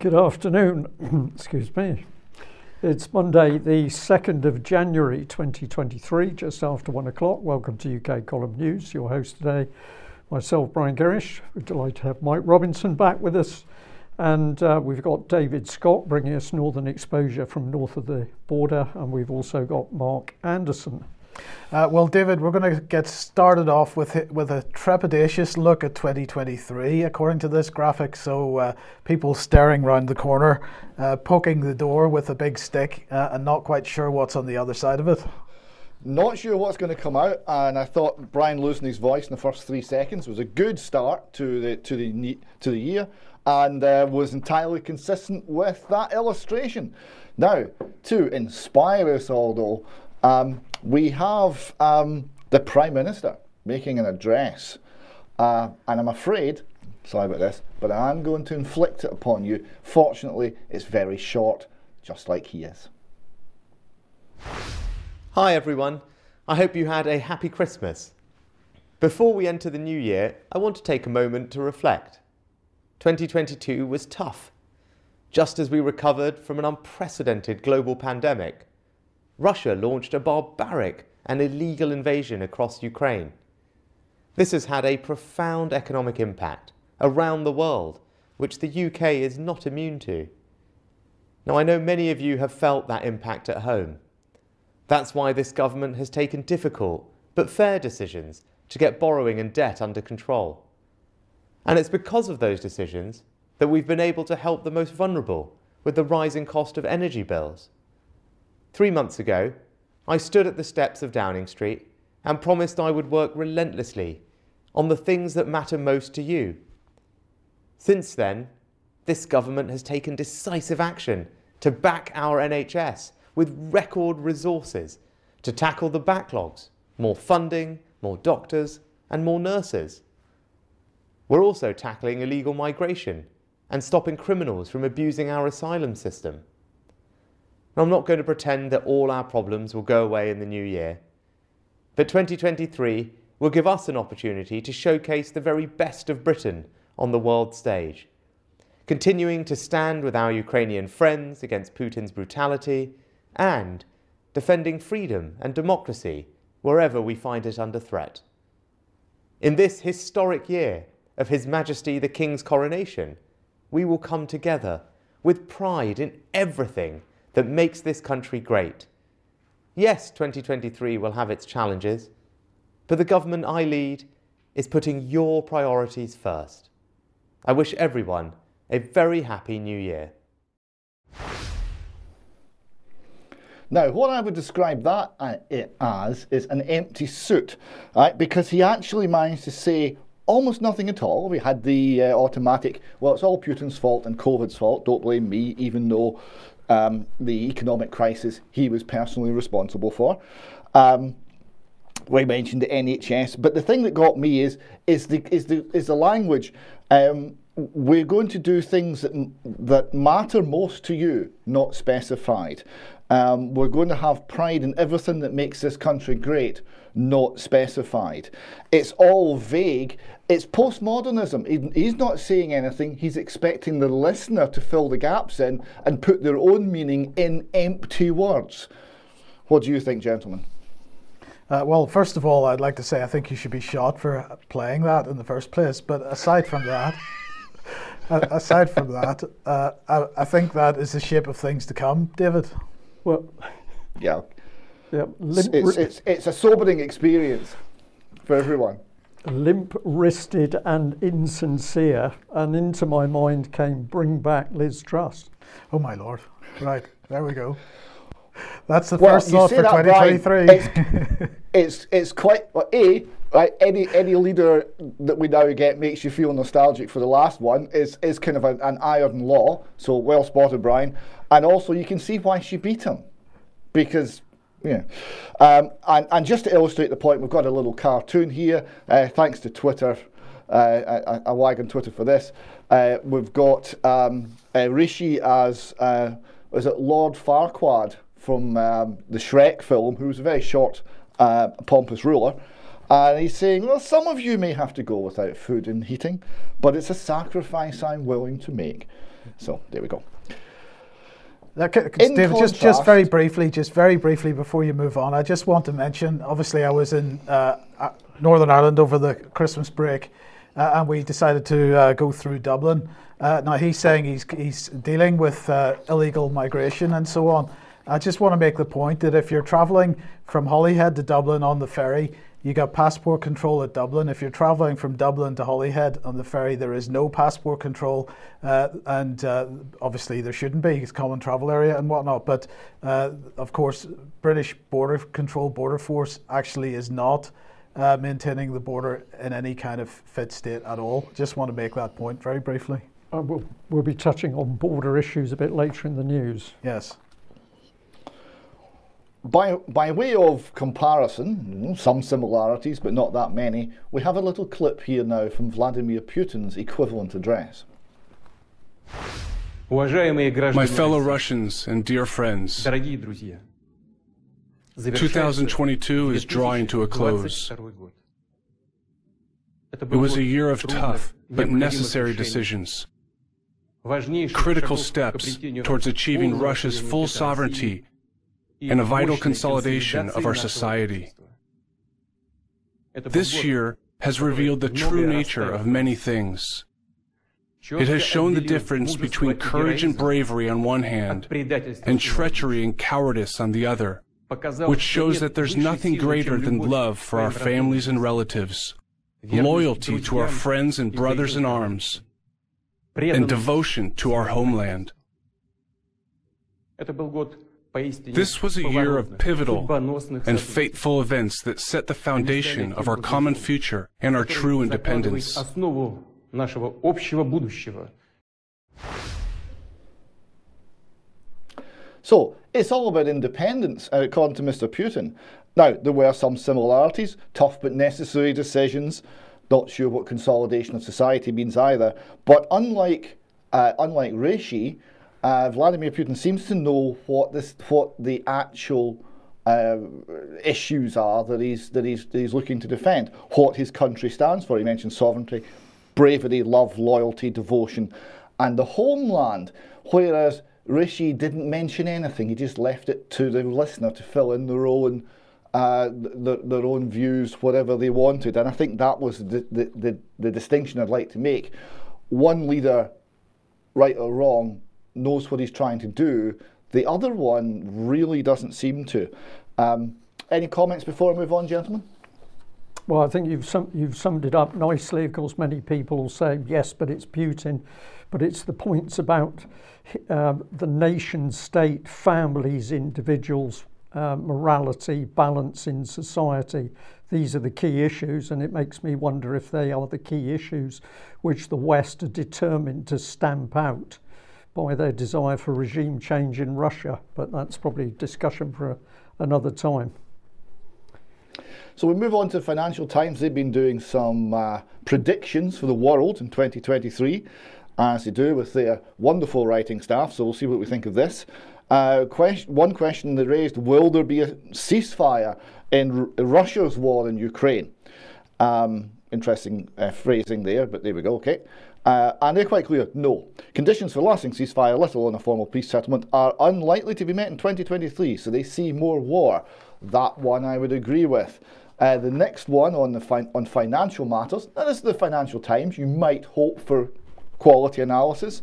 Good afternoon. Excuse me. It's Monday, the 2nd of January 2023, just after one o'clock. Welcome to UK Column News. Your host today, myself, Brian Gerrish. We're delighted to have Mike Robinson back with us. And uh, we've got David Scott bringing us Northern Exposure from north of the border. And we've also got Mark Anderson uh, well, David, we're going to get started off with with a trepidatious look at 2023, according to this graphic. So, uh, people staring round the corner, uh, poking the door with a big stick, uh, and not quite sure what's on the other side of it. Not sure what's going to come out, and I thought Brian losing his voice in the first three seconds was a good start to the to the to the year, and uh, was entirely consistent with that illustration. Now, to inspire us all, though. Um, we have um, the Prime Minister making an address, uh, and I'm afraid, sorry about this, but I'm going to inflict it upon you. Fortunately, it's very short, just like he is. Hi everyone, I hope you had a happy Christmas. Before we enter the new year, I want to take a moment to reflect. 2022 was tough. Just as we recovered from an unprecedented global pandemic, Russia launched a barbaric and illegal invasion across Ukraine. This has had a profound economic impact around the world, which the UK is not immune to. Now, I know many of you have felt that impact at home. That's why this government has taken difficult but fair decisions to get borrowing and debt under control. And it's because of those decisions that we've been able to help the most vulnerable with the rising cost of energy bills. Three months ago, I stood at the steps of Downing Street and promised I would work relentlessly on the things that matter most to you. Since then, this government has taken decisive action to back our NHS with record resources to tackle the backlogs, more funding, more doctors, and more nurses. We're also tackling illegal migration and stopping criminals from abusing our asylum system. I'm not going to pretend that all our problems will go away in the new year. But 2023 will give us an opportunity to showcase the very best of Britain on the world stage, continuing to stand with our Ukrainian friends against Putin's brutality and defending freedom and democracy wherever we find it under threat. In this historic year of His Majesty the King's coronation, we will come together with pride in everything that makes this country great. Yes, 2023 will have its challenges, but the government I lead is putting your priorities first. I wish everyone a very happy new year. Now, what I would describe that as is an empty suit, right? Because he actually managed to say almost nothing at all. We had the uh, automatic, well, it's all Putin's fault and COVID's fault, don't blame me, even though um, the economic crisis he was personally responsible for. Um, we mentioned the NHS, but the thing that got me is is the is the is the language. Um, we're going to do things that that matter most to you, not specified. Um, we're going to have pride in everything that makes this country great, not specified. It's all vague. It's postmodernism. He's not saying anything. He's expecting the listener to fill the gaps in and put their own meaning in empty words. What do you think, gentlemen? Uh, well, first of all, I'd like to say I think you should be shot for playing that in the first place. But aside from that, aside from that, uh, I, I think that is the shape of things to come, David. Well, yeah, yeah. Limp, it's, it's, it's a sobering experience for everyone. Limp wristed and insincere, and into my mind came bring back Liz Truss. Oh my lord! Right there we go. That's the well, first thought for 2023. it's, it's, it's quite well, a right. Any any leader that we now get makes you feel nostalgic for the last one is is kind of an, an iron law. So well spotted, Brian. And also, you can see why she beat him. Because, yeah. Um, and, and just to illustrate the point, we've got a little cartoon here, uh, thanks to Twitter. Uh, I, I wag on Twitter for this. Uh, we've got um, uh, Rishi as, uh, was it Lord Farquaad from um, the Shrek film, who was a very short, uh, pompous ruler. And he's saying, well, some of you may have to go without food and heating, but it's a sacrifice I'm willing to make. So there we go. That, David, just just very briefly, just very briefly before you move on, I just want to mention. Obviously, I was in uh, uh Northern Ireland over the Christmas break, uh, and we decided to uh, go through Dublin. Uh, now he's saying he's he's dealing with uh, illegal migration and so on. I just want to make the point that if you're travelling from Holyhead to Dublin on the ferry, you got passport control at Dublin. If you're travelling from Dublin to Holyhead on the ferry, there is no passport control, uh, and uh, obviously there shouldn't be. It's common travel area and whatnot. But uh, of course, British Border Control Border Force actually is not uh, maintaining the border in any kind of fit state at all. Just want to make that point very briefly. Uh, we'll, we'll be touching on border issues a bit later in the news. Yes by, by way of comparison, some similarities, but not that many, we have a little clip here now from Vladimir Putin's equivalent address. My fellow Russians and dear friends, 2022 is drawing to a close. It was a year of tough but necessary decisions, critical steps towards achieving Russia's full sovereignty and a vital consolidation of our society. This year has revealed the true nature of many things. It has shown the difference between courage and bravery on one hand and treachery and cowardice on the other, which shows that there's nothing greater than love for our families and relatives, loyalty to our friends and brothers in arms, and devotion to our homeland. This was a year of pivotal and fateful events that set the foundation of our common future and our true independence. So, it's all about independence, uh, according to Mr. Putin. Now, there were some similarities, tough but necessary decisions. Not sure what consolidation of society means either. But unlike, uh, unlike Rishi, uh, Vladimir Putin seems to know what this, what the actual uh, issues are that he's that he's that he's looking to defend. What his country stands for. He mentioned sovereignty, bravery, love, loyalty, devotion, and the homeland. Whereas Rishi didn't mention anything. He just left it to the listener to fill in their own. Uh, their, their own views, whatever they wanted, and I think that was the, the, the, the distinction I'd like to make. One leader, right or wrong, knows what he's trying to do. The other one really doesn't seem to. Um, any comments before I move on, gentlemen? Well, I think you've sum- you've summed it up nicely. Of course, many people will say yes, but it's Putin, but it's the points about um, the nation state, families, individuals, uh, morality, balance in society. These are the key issues, and it makes me wonder if they are the key issues which the West are determined to stamp out by their desire for regime change in Russia, but that's probably discussion for another time. So we move on to Financial Times. They've been doing some uh, predictions for the world in 2023, as they do with their wonderful writing staff. So we'll see what we think of this. Uh, question, one question they raised Will there be a ceasefire in R- Russia's war in Ukraine? Um, interesting uh, phrasing there, but there we go, okay. Uh, and they're quite clear no. Conditions for lasting ceasefire, let alone a formal peace settlement, are unlikely to be met in 2023, so they see more war. That one I would agree with. Uh, the next one on the on financial matters. Now, this is the Financial Times. You might hope for quality analysis.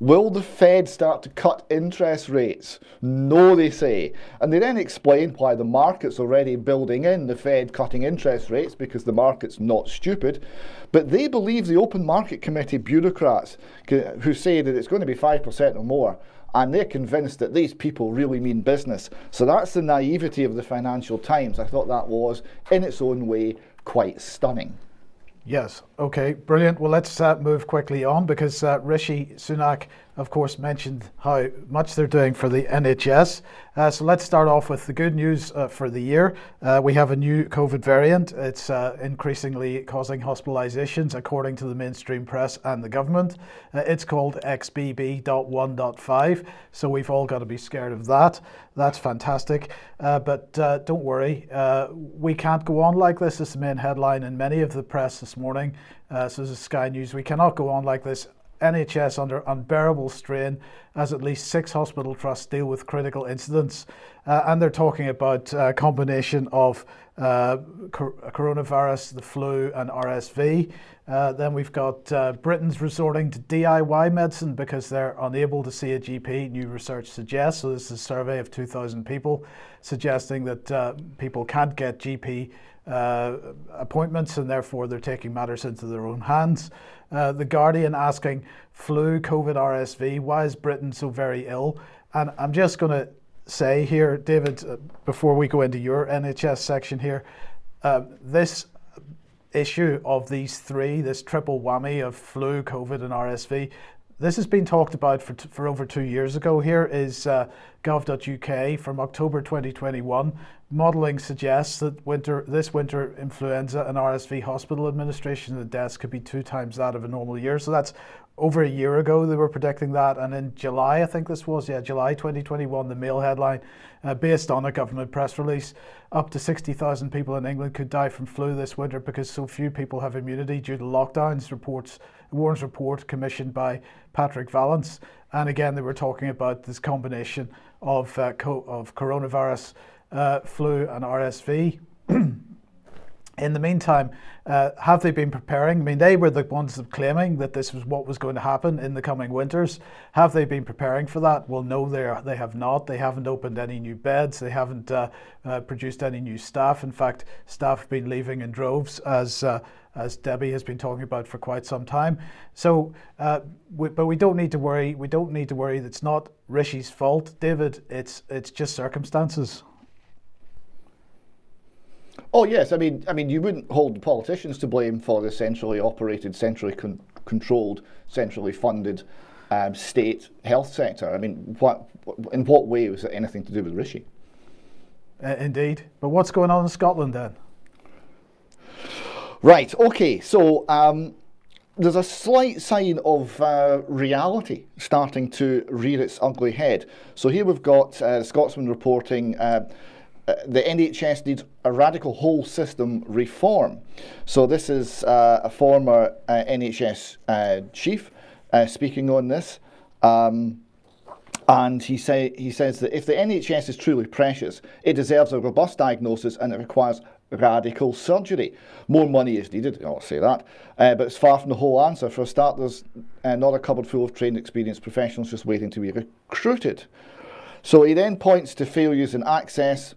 Will the Fed start to cut interest rates? No, they say. And they then explain why the market's already building in the Fed cutting interest rates because the market's not stupid. But they believe the Open Market Committee bureaucrats who say that it's going to be 5% or more and they're convinced that these people really mean business. So that's the naivety of the Financial Times. I thought that was, in its own way, quite stunning. Yes. Okay. Brilliant. Well, let's uh, move quickly on because uh, Rishi Sunak, of course, mentioned how much they're doing for the NHS. Uh, so let's start off with the good news uh, for the year. Uh, we have a new COVID variant. It's uh, increasingly causing hospitalizations, according to the mainstream press and the government. it's called XBB.1.5. So we've all got to be scared of that. That's fantastic. but don't worry, we can't go on like this. Is the main headline in many of the press this morning. so this is Sky News. We cannot go on like this NHS under unbearable strain as at least six hospital trusts deal with critical incidents. Uh, and they're talking about a combination of uh, cor- coronavirus, the flu, and RSV. Uh, then we've got uh, Britain's resorting to DIY medicine because they're unable to see a GP, new research suggests. So, this is a survey of 2,000 people suggesting that uh, people can't get GP uh, appointments and therefore they're taking matters into their own hands. Uh, the Guardian asking flu, COVID, RSV, why is Britain so very ill? And I'm just going to say here, David, uh, before we go into your NHS section here, uh, this issue of these three, this triple whammy of flu, COVID, and RSV, this has been talked about for, t- for over two years ago. Here is uh, gov.uk from October 2021. Modelling suggests that winter, this winter influenza and RSV hospital administration the deaths could be two times that of a normal year. So that's over a year ago they were predicting that, and in July, I think this was, yeah, July 2021, the Mail headline, uh, based on a government press release, up to 60,000 people in England could die from flu this winter because so few people have immunity due to lockdowns. Reports, Warren's report commissioned by Patrick Vallance, and again they were talking about this combination of uh, co- of coronavirus, uh, flu, and RSV. in the meantime, uh, have they been preparing? I mean, they were the ones claiming that this was what was going to happen in the coming winters. Have they been preparing for that? Well, no, they are, they have not. They haven't opened any new beds. They haven't uh, uh, produced any new staff. In fact, staff have been leaving in droves, as uh, as Debbie has been talking about for quite some time. So, uh, we, but we don't need to worry. We don't need to worry. That's not Rishi's fault, David. It's it's just circumstances. Oh yes, I mean, I mean, you wouldn't hold politicians to blame for the centrally operated, centrally con- controlled, centrally funded um, state health sector. I mean, what, in what way was it anything to do with Rishi? Uh, indeed, but what's going on in Scotland then? Right. Okay. So. Um, there's a slight sign of uh, reality starting to rear its ugly head. So here we've got uh, Scotsman reporting uh, uh, the NHS needs a radical whole system reform. So this is uh, a former uh, NHS chief speaking on this. Um, and he, say, he says that if the NHS is truly precious, it deserves a robust diagnosis and it requires radical surgery. More money is needed, I'll say that, uh, but it's far from the whole answer. For a start, there's uh, not a cupboard full of trained, experienced professionals just waiting to be recruited. So he then points to failures in access,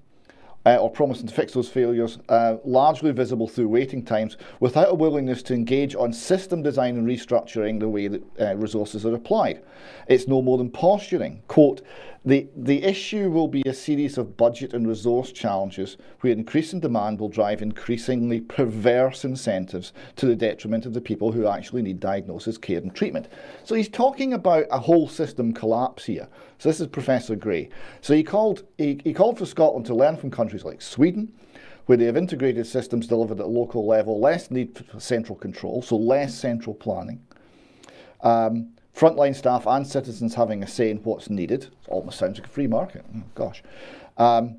uh, or promising to fix those failures, uh, largely visible through waiting times, without a willingness to engage on system design and restructuring the way that uh, resources are applied. It's no more than posturing. Quote, the, the issue will be a series of budget and resource challenges where increasing demand will drive increasingly perverse incentives to the detriment of the people who actually need diagnosis, care, and treatment. So he's talking about a whole system collapse here. So this is Professor Gray. So he called, he, he called for Scotland to learn from countries like Sweden, where they have integrated systems delivered at local level, less need for central control, so less central planning. Um, frontline staff and citizens having a say in what's needed. It almost sounds like a free market. Oh, gosh. Um,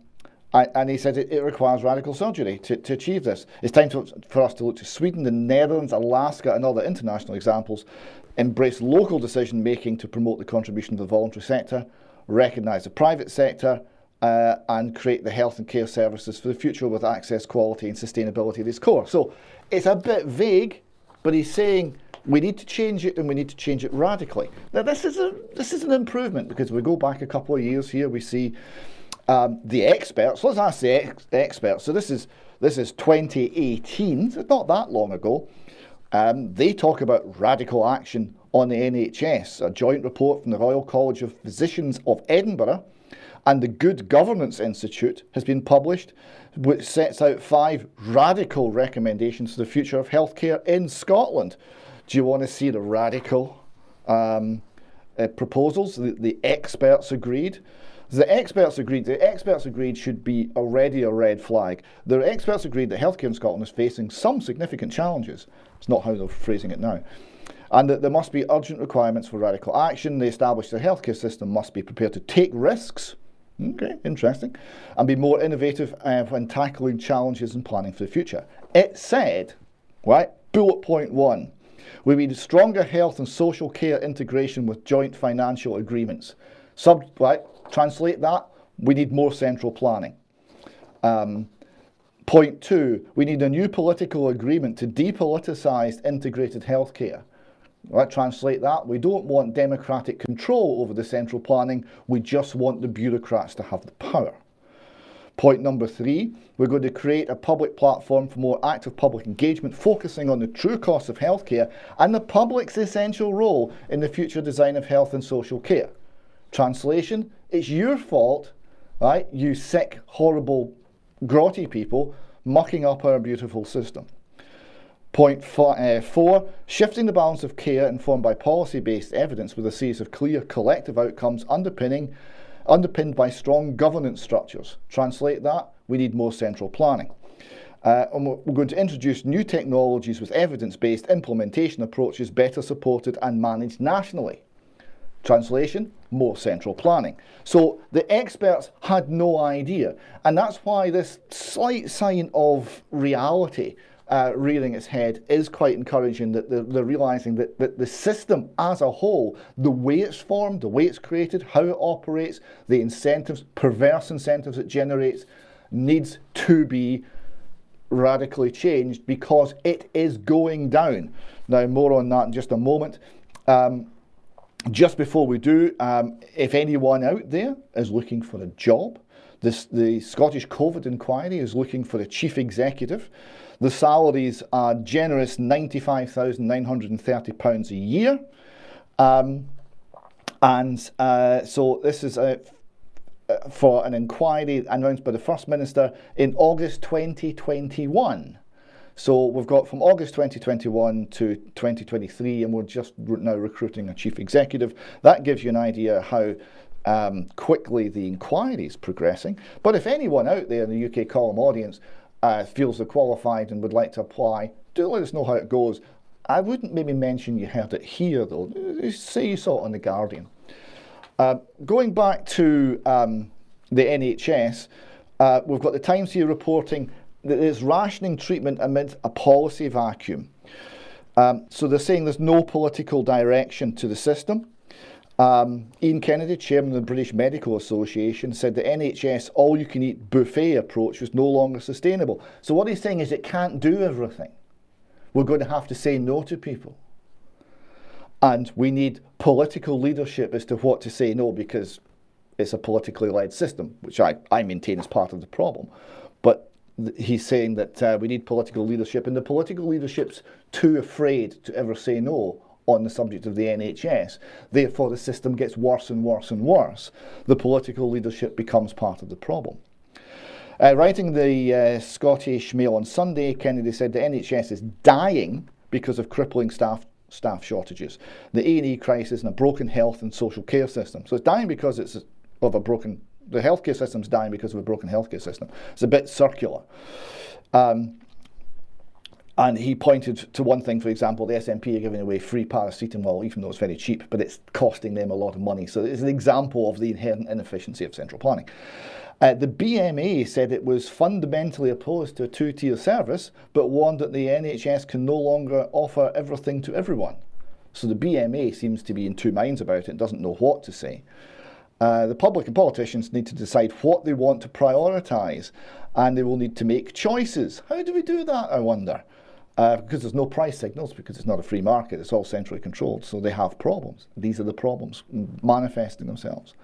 and he said it, it, requires radical surgery to, to achieve this. It's time to, for us to look to Sweden, the Netherlands, Alaska, and other international examples, embrace local decision making to promote the contribution of the voluntary sector, recognise the private sector, uh, and create the health and care services for the future with access, quality, and sustainability at its core. So it's a bit vague, but he's saying we need to change it and we need to change it radically. Now, this is, a, this is an improvement because we go back a couple of years here, we see um, the experts. Let's ask the ex- experts. So this is, this is 2018, so not that long ago. Um, they talk about radical action on the NHS. A joint report from the Royal College of Physicians of Edinburgh and the Good Governance Institute has been published, which sets out five radical recommendations for the future of healthcare in Scotland. Do you want to see the radical um, uh, proposals? The, the experts agreed. The experts agreed. The experts agreed should be already a red flag. The experts agreed that healthcare in Scotland is facing some significant challenges. It's not how they're phrasing it now. And that there must be urgent requirements for radical action. They established the healthcare system must be prepared to take risks. Okay, interesting. And be more innovative uh, when tackling challenges and planning for the future. It said, right, bullet point one We need stronger health and social care integration with joint financial agreements. Sub, right, translate that, we need more central planning. Um, point two, we need a new political agreement to depoliticise integrated healthcare. Right, translate that. We don't want democratic control over the central planning, we just want the bureaucrats to have the power. Point number three, we're going to create a public platform for more active public engagement, focusing on the true costs of healthcare and the public's essential role in the future design of health and social care. Translation, it's your fault, right? You sick, horrible, grotty people mucking up our beautiful system. Point four, uh, four, shifting the balance of care informed by policy based evidence with a series of clear collective outcomes underpinning, underpinned by strong governance structures. Translate that, we need more central planning. Uh, and we're going to introduce new technologies with evidence based implementation approaches better supported and managed nationally. Translation, more central planning. So the experts had no idea, and that's why this slight sign of reality uh, rearing its head is quite encouraging that they're, they're realizing that, that the system as a whole, the way it's formed, the way it's created, how it operates, the incentives, perverse incentives it generates, needs to be radically changed because it is going down. Now, more on that in just a moment. Um, just before we do, um, if anyone out there is looking for a job, this, the Scottish COVID inquiry is looking for a chief executive. The salaries are generous £95,930 a year. Um, and uh, so this is a, uh, for an inquiry announced by the First Minister in August 2021. So we've got from August 2021 to 2023, and we're just now recruiting a chief executive. That gives you an idea how um, quickly the inquiry is progressing. But if anyone out there in the UK column audience uh, feels they're qualified and would like to apply, do let us know how it goes. I wouldn't maybe mention you heard it here though. Say you saw it on the Guardian. Uh, going back to um, the NHS, uh, we've got the Times here reporting that there's rationing treatment amid a policy vacuum. Um, so they're saying there's no political direction to the system. Um, Iain Kennedy, chairman of the British Medical Association, said the NHS all you can eat buffet approach was no longer sustainable. So, what he's saying is it can't do everything. We're going to have to say no to people. And we need political leadership as to what to say no because it's a politically led system, which I, I maintain is part of the problem. But th- he's saying that uh, we need political leadership, and the political leadership's too afraid to ever say no on the subject of the NHS. Therefore, the system gets worse and worse and worse. The political leadership becomes part of the problem. Uh, writing the uh, Scottish Mail on Sunday, Kennedy said the NHS is dying because of crippling staff staff shortages, the A&E crisis, and a broken health and social care system. So it's dying because it's of a broken. The healthcare system's dying because of a broken healthcare system. It's a bit circular. Um, and he pointed to one thing, for example, the SNP are giving away free paracetamol, even though it's very cheap, but it's costing them a lot of money. So it's an example of the inherent inefficiency of central planning. Uh, the BMA said it was fundamentally opposed to a two tier service, but warned that the NHS can no longer offer everything to everyone. So the BMA seems to be in two minds about it, doesn't know what to say. Uh, the public and politicians need to decide what they want to prioritise, and they will need to make choices. How do we do that, I wonder? Uh, because there's no price signals, because it's not a free market, it's all centrally controlled. So they have problems. These are the problems manifesting themselves.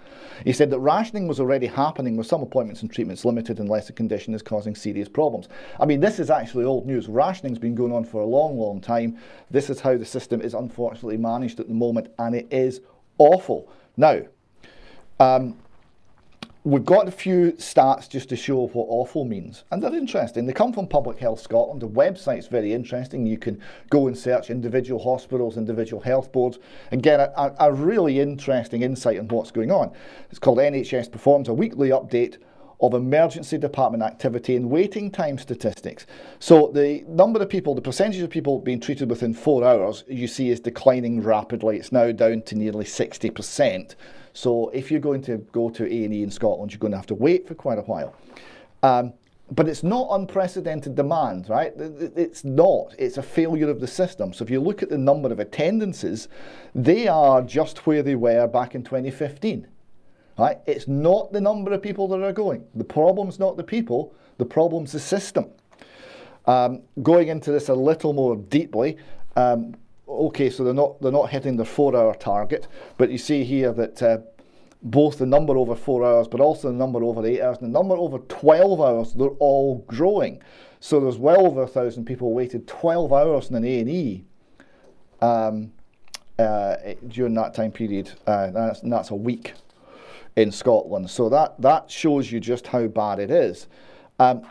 He said that rationing was already happening with some appointments and treatments limited unless a condition is causing serious problems. I mean, this is actually old news. Rationing's been going on for a long, long time. This is how the system is unfortunately managed at the moment, and it is awful. Now, um, We've got a few stats just to show what awful means, and they're interesting. They come from Public Health Scotland. The website's very interesting. You can go and search individual hospitals, individual health boards, and get a, a, really interesting insight on what's going on. It's called NHS Performs, a weekly update of emergency department activity and waiting time statistics. So the number of people, the percentage of people being treated within four hours, you see is declining rapidly. It's now down to nearly 60%. So if you're going to go to A&E in Scotland, you're going to have to wait for quite a while. Um, but it's not unprecedented demand, right? It's not. It's a failure of the system. So if you look at the number of attendances, they are just where they were back in 2015. Right? It's not the number of people that are going. The problem's not the people, the problem's the system. Um, going into this a little more deeply, um, okay, so they're not they're not hitting their four-hour target, but you see here that uh, both the number over four hours, but also the number over eight hours, and the number over 12 hours, they're all growing. So there's well over a thousand people waited 12 hours in an A&E um, uh, during that time period. Uh, that's, that's a week in Scotland. So that, that shows you just how bad it is. Um,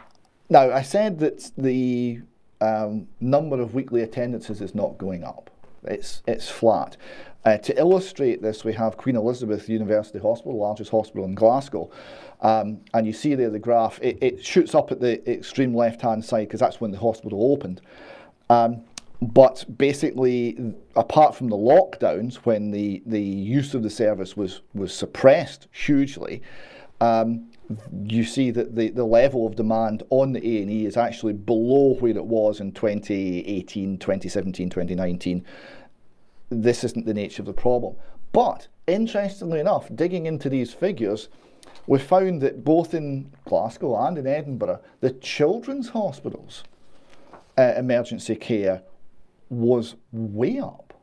now, I said that the um, number of weekly attendances is not going up. It's, it's flat. Uh, to illustrate this, we have Queen Elizabeth University Hospital, the largest hospital in Glasgow. Um, and you see there the graph, it, it shoots up at the extreme left hand side because that's when the hospital opened. Um, but basically, apart from the lockdowns, when the, the use of the service was, was suppressed hugely, um, you see that the, the level of demand on the A&E is actually below where it was in 2018, 2017, 2019 this isn't the nature of the problem. But interestingly enough, digging into these figures, we found that both in Glasgow and in Edinburgh, the children's hospitals uh, emergency care was way up.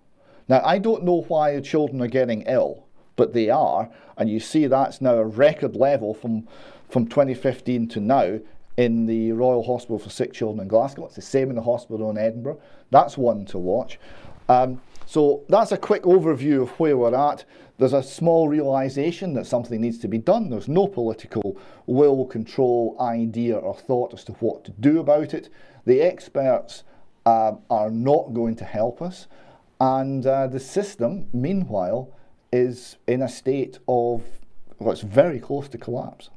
Now, I don't know why children are getting ill, but they are, and you see that's now a record level from, from 2015 to now in the Royal Hospital for Sick Children in Glasgow. It's the same in the hospital in Edinburgh. That's one to watch. Um, so that's a quick overview of where we're at. There's a small realization that something needs to be done. There's no political will, control, idea, or thought as to what to do about it. The experts uh, are not going to help us. And uh, the system, meanwhile, is in a state of what's well, very close to collapse.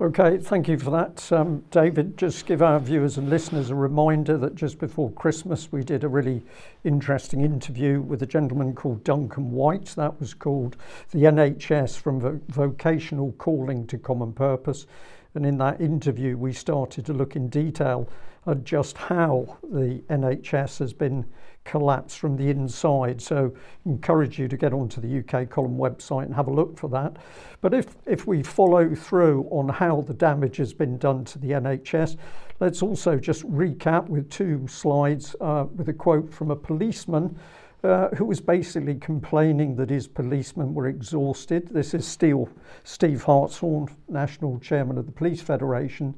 Okay, thank you for that, um, David. Just give our viewers and listeners a reminder that just before Christmas we did a really interesting interview with a gentleman called Duncan White. That was called The NHS from Vo- Vocational Calling to Common Purpose. And in that interview, we started to look in detail at just how the NHS has been collapse from the inside. So encourage you to get onto the UK column website and have a look for that. But if, if we follow through on how the damage has been done to the NHS, let's also just recap with two slides uh, with a quote from a policeman uh, who was basically complaining that his policemen were exhausted. This is Steve, Steve Hartshorn, National Chairman of the Police Federation.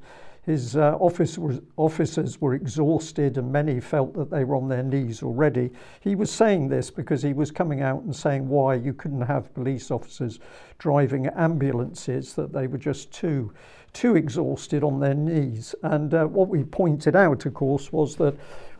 His uh, office was, officers were exhausted and many felt that they were on their knees already. He was saying this because he was coming out and saying why you couldn't have police officers driving ambulances, that they were just too, too exhausted on their knees. And uh, what we pointed out, of course, was that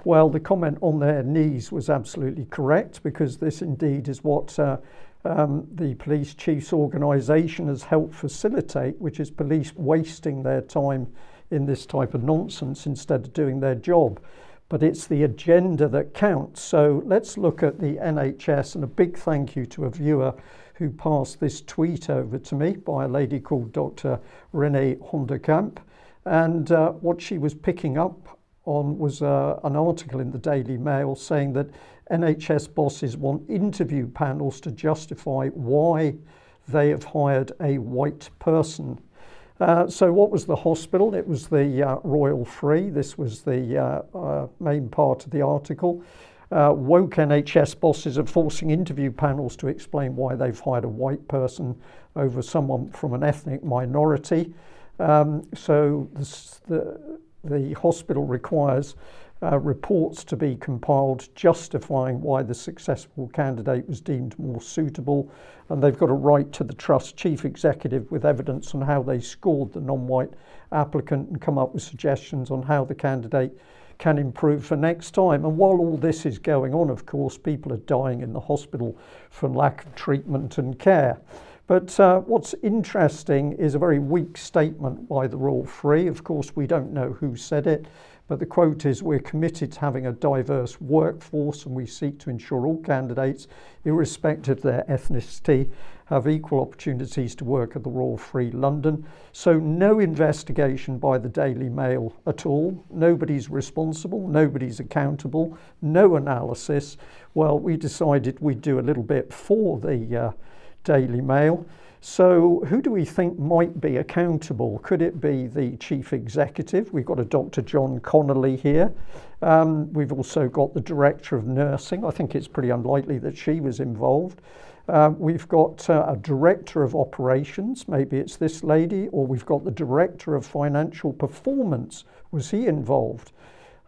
well, the comment on their knees was absolutely correct because this indeed is what uh, um, the police chief's organisation has helped facilitate, which is police wasting their time in this type of nonsense instead of doing their job. But it's the agenda that counts. So let's look at the NHS and a big thank you to a viewer who passed this tweet over to me by a lady called Dr. Renee Hoenderkamp. And uh, what she was picking up on was uh, an article in the Daily Mail saying that NHS bosses want interview panels to justify why they have hired a white person uh, so, what was the hospital? It was the uh, Royal Free. This was the uh, uh main part of the article. Uh, woke NHS bosses are forcing interview panels to explain why they've hired a white person over someone from an ethnic minority. Um, so, this, the, the hospital requires uh, reports to be compiled justifying why the successful candidate was deemed more suitable, and they've got a right to the Trust chief executive with evidence on how they scored the non white applicant and come up with suggestions on how the candidate can improve for next time. And while all this is going on, of course, people are dying in the hospital from lack of treatment and care. But uh, what's interesting is a very weak statement by the Royal Free. Of course, we don't know who said it. But the quote is We're committed to having a diverse workforce and we seek to ensure all candidates, irrespective of their ethnicity, have equal opportunities to work at the Royal Free London. So, no investigation by the Daily Mail at all. Nobody's responsible, nobody's accountable, no analysis. Well, we decided we'd do a little bit for the uh, Daily Mail. So, who do we think might be accountable? Could it be the chief executive? We've got a Dr. John Connolly here. Um, we've also got the director of nursing. I think it's pretty unlikely that she was involved. Uh, we've got uh, a director of operations, maybe it's this lady, or we've got the director of financial performance. Was he involved?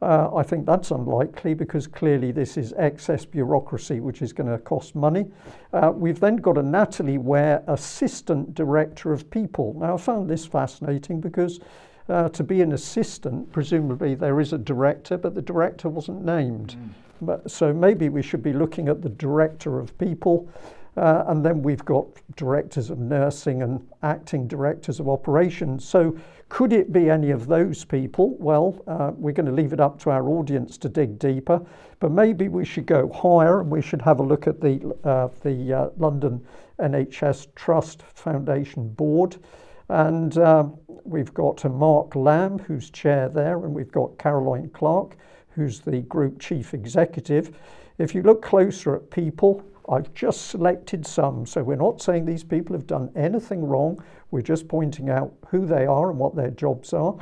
Uh, I think that's unlikely because clearly this is excess bureaucracy, which is going to cost money. Uh, we've then got a Natalie Ware, Assistant Director of People. Now, I found this fascinating because uh, to be an assistant, presumably there is a director, but the director wasn't named. Mm. But, so maybe we should be looking at the Director of People. Uh, and then we've got directors of nursing and acting directors of operations. So, could it be any of those people? Well, uh, we're going to leave it up to our audience to dig deeper, but maybe we should go higher and we should have a look at the, uh, the uh, London NHS Trust Foundation Board. And um, we've got Mark Lam, who's chair there, and we've got Caroline Clarke, who's the group chief executive. If you look closer at people, I've just selected some, so we're not saying these people have done anything wrong. We're just pointing out who they are and what their jobs are.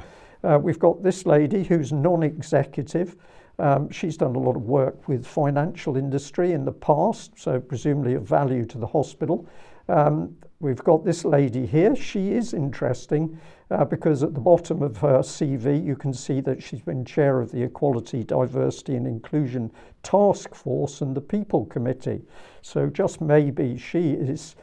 Uh, we've got this lady who's non executive. Um, she's done a lot of work with financial industry in the past, so presumably of value to the hospital. Um, we've got this lady here. She is interesting uh, because at the bottom of her CV, you can see that she's been chair of the Equality, Diversity and Inclusion Task Force and the People Committee. So just maybe she is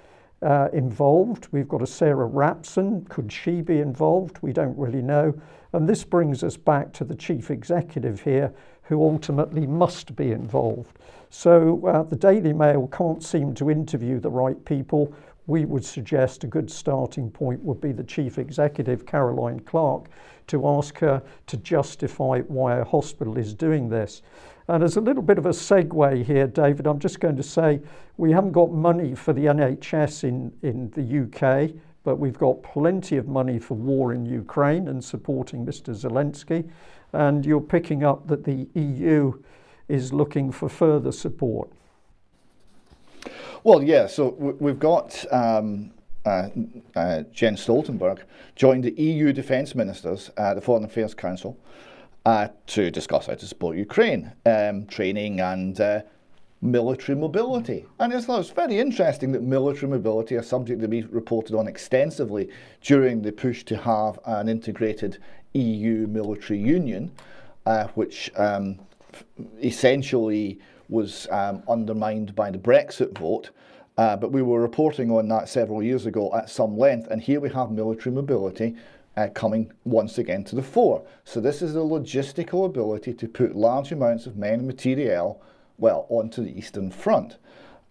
uh, involved. We've got a Sarah Rapson. Could she be involved? We don't really know. And this brings us back to the chief executive here, who ultimately must be involved. So uh, the Daily Mail can't seem to interview the right people. We would suggest a good starting point would be the chief executive, Caroline Clarke, to ask her to justify why a hospital is doing this. And as a little bit of a segue here, David, I'm just going to say we haven't got money for the NHS in, in the UK, but we've got plenty of money for war in Ukraine and supporting Mr. Zelensky. And you're picking up that the EU is looking for further support. Well, yeah, so we've got um, uh, uh, Jens Stoltenberg joined the EU defence ministers at the Foreign Affairs Council uh, to discuss how to support Ukraine, um, training and uh, military mobility. And it's, it's very interesting that military mobility is something that we reported on extensively during the push to have an integrated EU military union, uh, which um, essentially was um, undermined by the Brexit vote. Uh, but we were reporting on that several years ago at some length, and here we have military mobility uh, coming once again to the fore. So this is the logistical ability to put large amounts of men and materiel, well, onto the Eastern Front.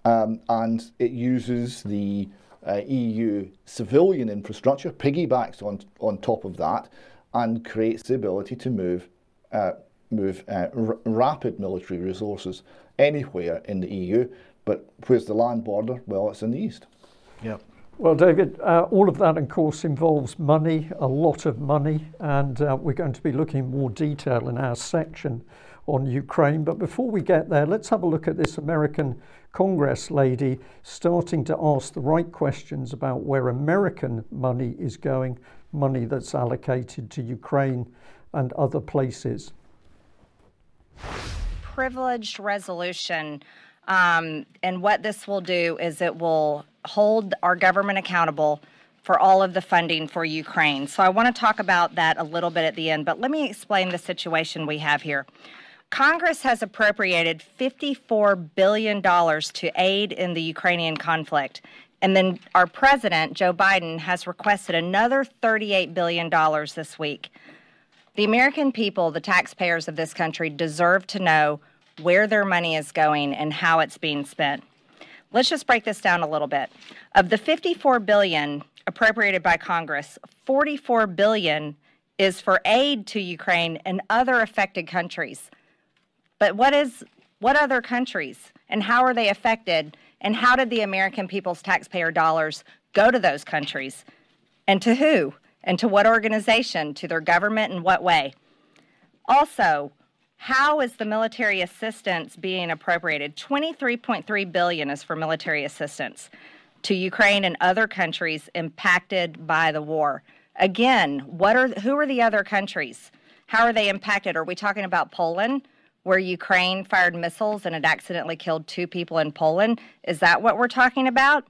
Um, and it uses the uh, EU civilian infrastructure, piggybacks on, on top of that, and creates the ability to move, uh, move uh, r- rapid military resources anywhere in the EU. But where's the land border? Well, it's in the east. Yep. Well, David, uh, all of that, of course, involves money, a lot of money, and uh, we're going to be looking in more detail in our section on Ukraine. But before we get there, let's have a look at this American Congress lady starting to ask the right questions about where American money is going, money that's allocated to Ukraine and other places. Privileged resolution. Um, and what this will do is it will hold our government accountable for all of the funding for Ukraine. So I want to talk about that a little bit at the end, but let me explain the situation we have here. Congress has appropriated $54 billion to aid in the Ukrainian conflict. And then our president, Joe Biden, has requested another $38 billion this week. The American people, the taxpayers of this country, deserve to know where their money is going and how it's being spent. Let's just break this down a little bit. Of the 54 billion appropriated by Congress, 44 billion is for aid to Ukraine and other affected countries. But what is what other countries and how are they affected And how did the American people's taxpayer dollars go to those countries? And to who? And to what organization? To their government in what way? Also, how is the military assistance being appropriated? 23.3 billion is for military assistance to Ukraine and other countries impacted by the war. Again, what are who are the other countries? How are they impacted? Are we talking about Poland, where Ukraine fired missiles and it accidentally killed two people in Poland? Is that what we're talking about?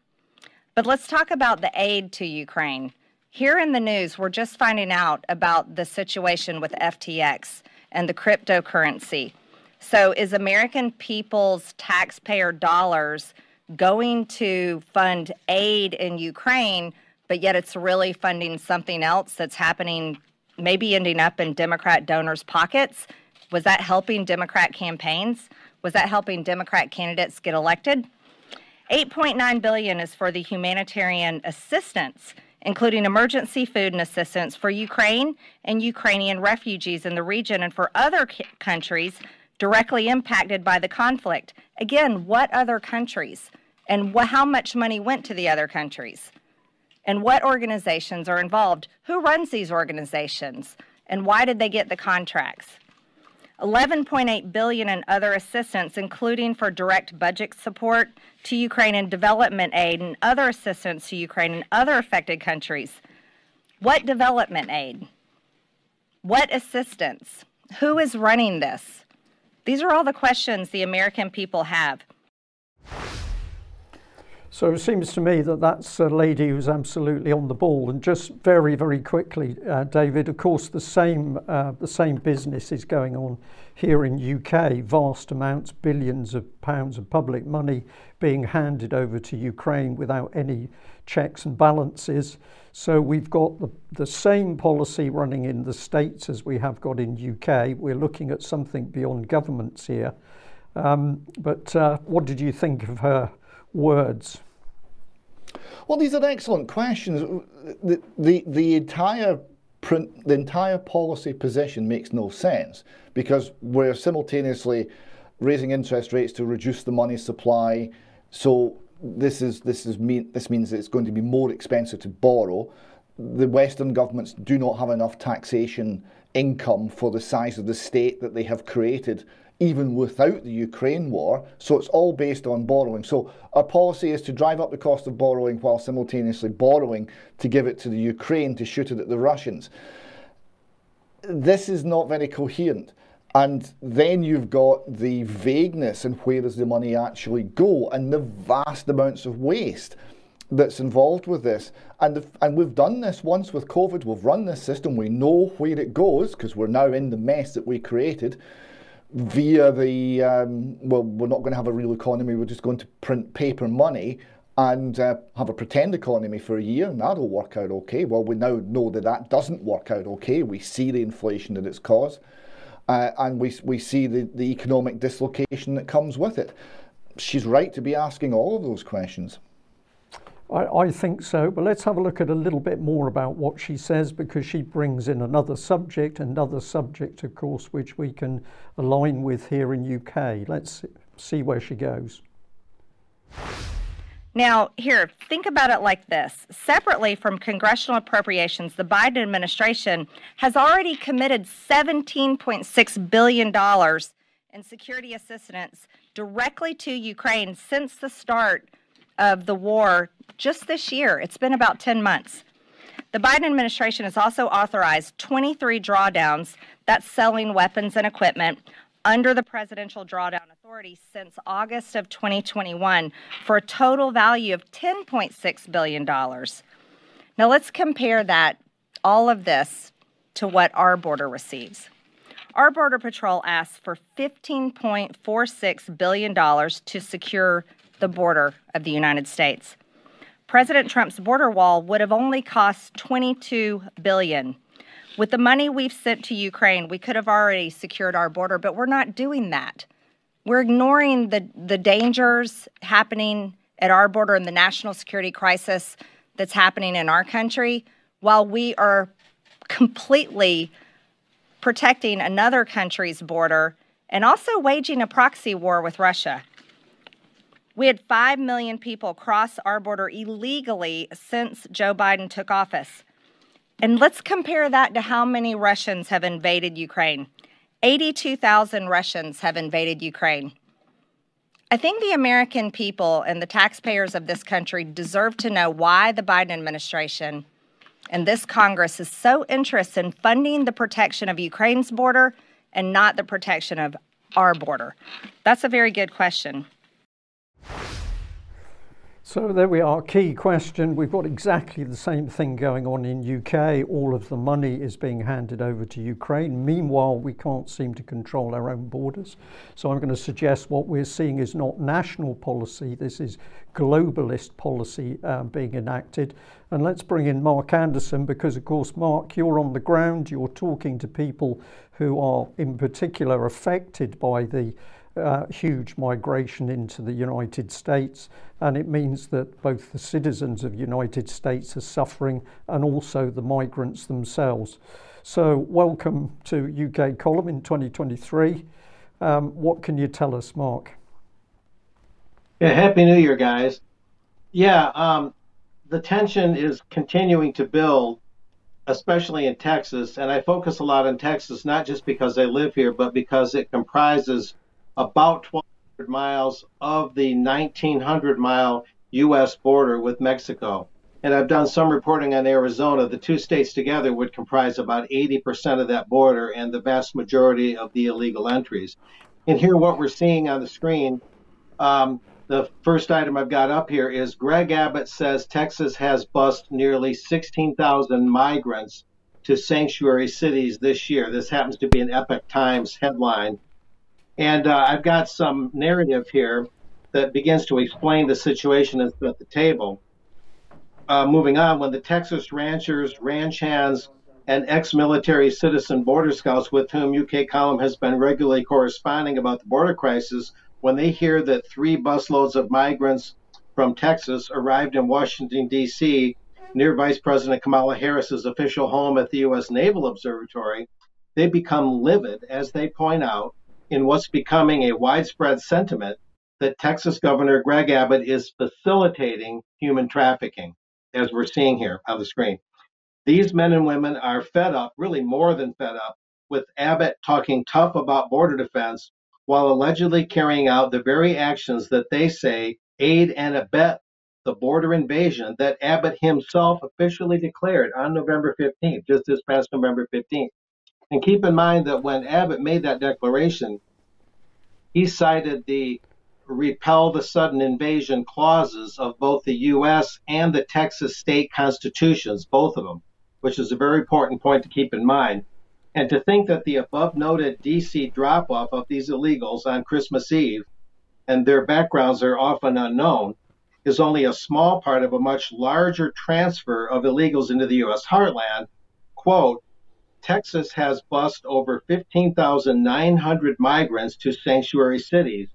But let's talk about the aid to Ukraine. Here in the news, we're just finding out about the situation with FTX and the cryptocurrency. So, is American people's taxpayer dollars going to fund aid in Ukraine, but yet it's really funding something else that's happening, maybe ending up in Democrat donors' pockets? Was that helping Democrat campaigns? Was that helping Democrat candidates get elected? 8.9 billion is for the humanitarian assistance including emergency food and assistance for Ukraine and Ukrainian refugees in the region and for other c- countries directly impacted by the conflict. Again, what other countries? And wh- how much money went to the other countries? And what organizations are involved? Who runs these organizations? And why did they get the contracts? 11.8 billion in other assistance including for direct budget support to Ukraine and development aid and other assistance to Ukraine and other affected countries. What development aid? What assistance? Who is running this? These are all the questions the American people have. So it seems to me that that's a lady who's absolutely on the ball. And just very, very quickly, uh, David, of course, the same uh, the same business is going on here in UK. Vast amounts, billions of pounds of public money being handed over to Ukraine without any checks and balances. So we've got the, the same policy running in the States as we have got in UK. We're looking at something beyond governments here. Um, but uh, what did you think of her words? Well, these are excellent questions. The, the, the entire print, the entire policy position makes no sense because we're simultaneously raising interest rates to reduce the money supply. So this is this is mean this means it's going to be more expensive to borrow. The Western governments do not have enough taxation income for the size of the state that they have created even without the Ukraine war. So it's all based on borrowing. So our policy is to drive up the cost of borrowing while simultaneously borrowing to give it to the Ukraine to shoot it at the Russians. This is not very coherent. And then you've got the vagueness and where does the money actually go and the vast amounts of waste that's involved with this. And, the, and we've done this once with COVID. We've run this system. We know where it goes because we're now in the mess that we created via the um, well, we're not going to have a real economy. We're just going to print paper money and uh, have a pretend economy for a year, and that'll work out okay. Well, we now know that that doesn't work out okay. We see the inflation that it's caused, uh, and we we see the, the economic dislocation that comes with it. She's right to be asking all of those questions. I, I, think so, but let's have a look at a little bit more about what she says because she brings in another subject, another subject, of course, which we can align with here in UK. Let's see where she goes. Now, here, think about it like this. Separately from congressional appropriations, the Biden administration has already committed $17.6 billion in security assistance directly to Ukraine since the start of the war just this year. It's been about 10 months. The Biden administration has also authorized 23 drawdowns, that's selling weapons and equipment, under the Presidential Drawdown Authority since August of 2021 for a total value of $10.6 billion. Now let's compare that, all of this, to what our border receives. Our Border Patrol asks for $15.46 billion to secure the border of the United States. President Trump's border wall would have only cost 22 billion. With the money we've sent to Ukraine, we could have already secured our border, but we're not doing that. We're ignoring the, the dangers happening at our border and the national security crisis that's happening in our country while we are completely protecting another country's border and also waging a proxy war with Russia. We had 5 million people cross our border illegally since Joe Biden took office. And let's compare that to how many Russians have invaded Ukraine. 82,000 Russians have invaded Ukraine. I think the American people and the taxpayers of this country deserve to know why the Biden administration and this Congress is so interested in funding the protection of Ukraine's border and not the protection of our border. That's a very good question. So there we are. Key question. We've got exactly the same thing going on in UK. All of the money is being handed over to Ukraine. Meanwhile, we can't seem to control our own borders. So I'm going to suggest what we're seeing is not national policy. This is globalist policy uh, being enacted. And let's bring in Mark Anderson because, of course, Mark, you're on the ground. You're talking to people who are, in particular, affected by the uh, huge migration into the United States, and it means that both the citizens of United States are suffering and also the migrants themselves. So, welcome to UK Column in 2023. Um, what can you tell us, Mark? Yeah, Happy New Year, guys. Yeah, um, the tension is continuing to build, especially in Texas, and I focus a lot on Texas not just because I live here, but because it comprises about 1,200 miles of the 1,900 mile U.S. border with Mexico. And I've done some reporting on Arizona. The two states together would comprise about 80% of that border and the vast majority of the illegal entries. And here, what we're seeing on the screen, um, the first item I've got up here is Greg Abbott says Texas has bused nearly 16,000 migrants to sanctuary cities this year. This happens to be an Epoch Times headline. And uh, I've got some narrative here that begins to explain the situation at the table. Uh, moving on, when the Texas ranchers, ranch hands, and ex military citizen border scouts with whom UK Column has been regularly corresponding about the border crisis, when they hear that three busloads of migrants from Texas arrived in Washington, D.C., near Vice President Kamala Harris's official home at the U.S. Naval Observatory, they become livid as they point out in what's becoming a widespread sentiment that Texas Governor Greg Abbott is facilitating human trafficking, as we're seeing here on the screen. These men and women are fed up, really more than fed up, with Abbott talking tough about border defense while allegedly carrying out the very actions that they say aid and abet the border invasion that Abbott himself officially declared on November 15th, just this past November 15th. And keep in mind that when Abbott made that declaration, he cited the repel the sudden invasion clauses of both the U.S. and the Texas state constitutions, both of them, which is a very important point to keep in mind. And to think that the above noted DC drop off of these illegals on Christmas Eve and their backgrounds are often unknown is only a small part of a much larger transfer of illegals into the U.S. heartland. Quote, Texas has bused over 15,900 migrants to sanctuary cities.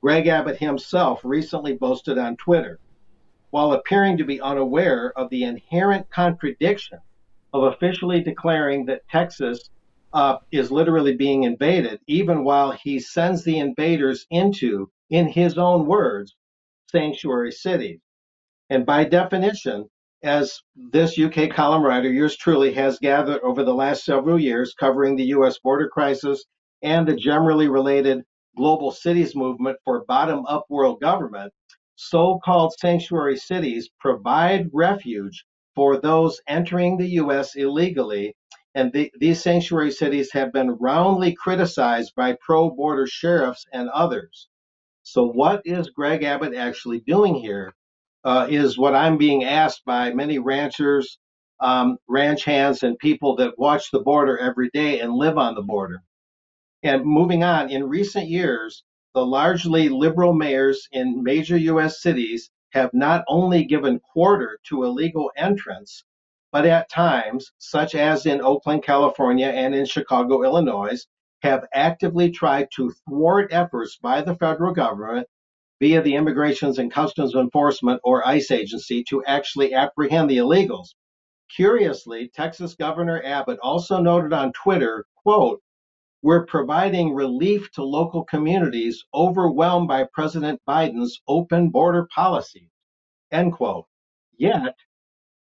Greg Abbott himself recently boasted on Twitter, while appearing to be unaware of the inherent contradiction of officially declaring that Texas uh, is literally being invaded, even while he sends the invaders into, in his own words, sanctuary cities. And by definition, as this UK column writer, yours truly, has gathered over the last several years, covering the US border crisis and the generally related global cities movement for bottom up world government, so called sanctuary cities provide refuge for those entering the US illegally. And the, these sanctuary cities have been roundly criticized by pro border sheriffs and others. So, what is Greg Abbott actually doing here? Uh, is what I'm being asked by many ranchers, um, ranch hands, and people that watch the border every day and live on the border. And moving on, in recent years, the largely liberal mayors in major U.S. cities have not only given quarter to illegal entrants, but at times, such as in Oakland, California, and in Chicago, Illinois, have actively tried to thwart efforts by the federal government via the Immigrations and Customs Enforcement or ICE agency to actually apprehend the illegals. Curiously, Texas Governor Abbott also noted on Twitter, quote, we're providing relief to local communities overwhelmed by President Biden's open border policy. End quote. Yet,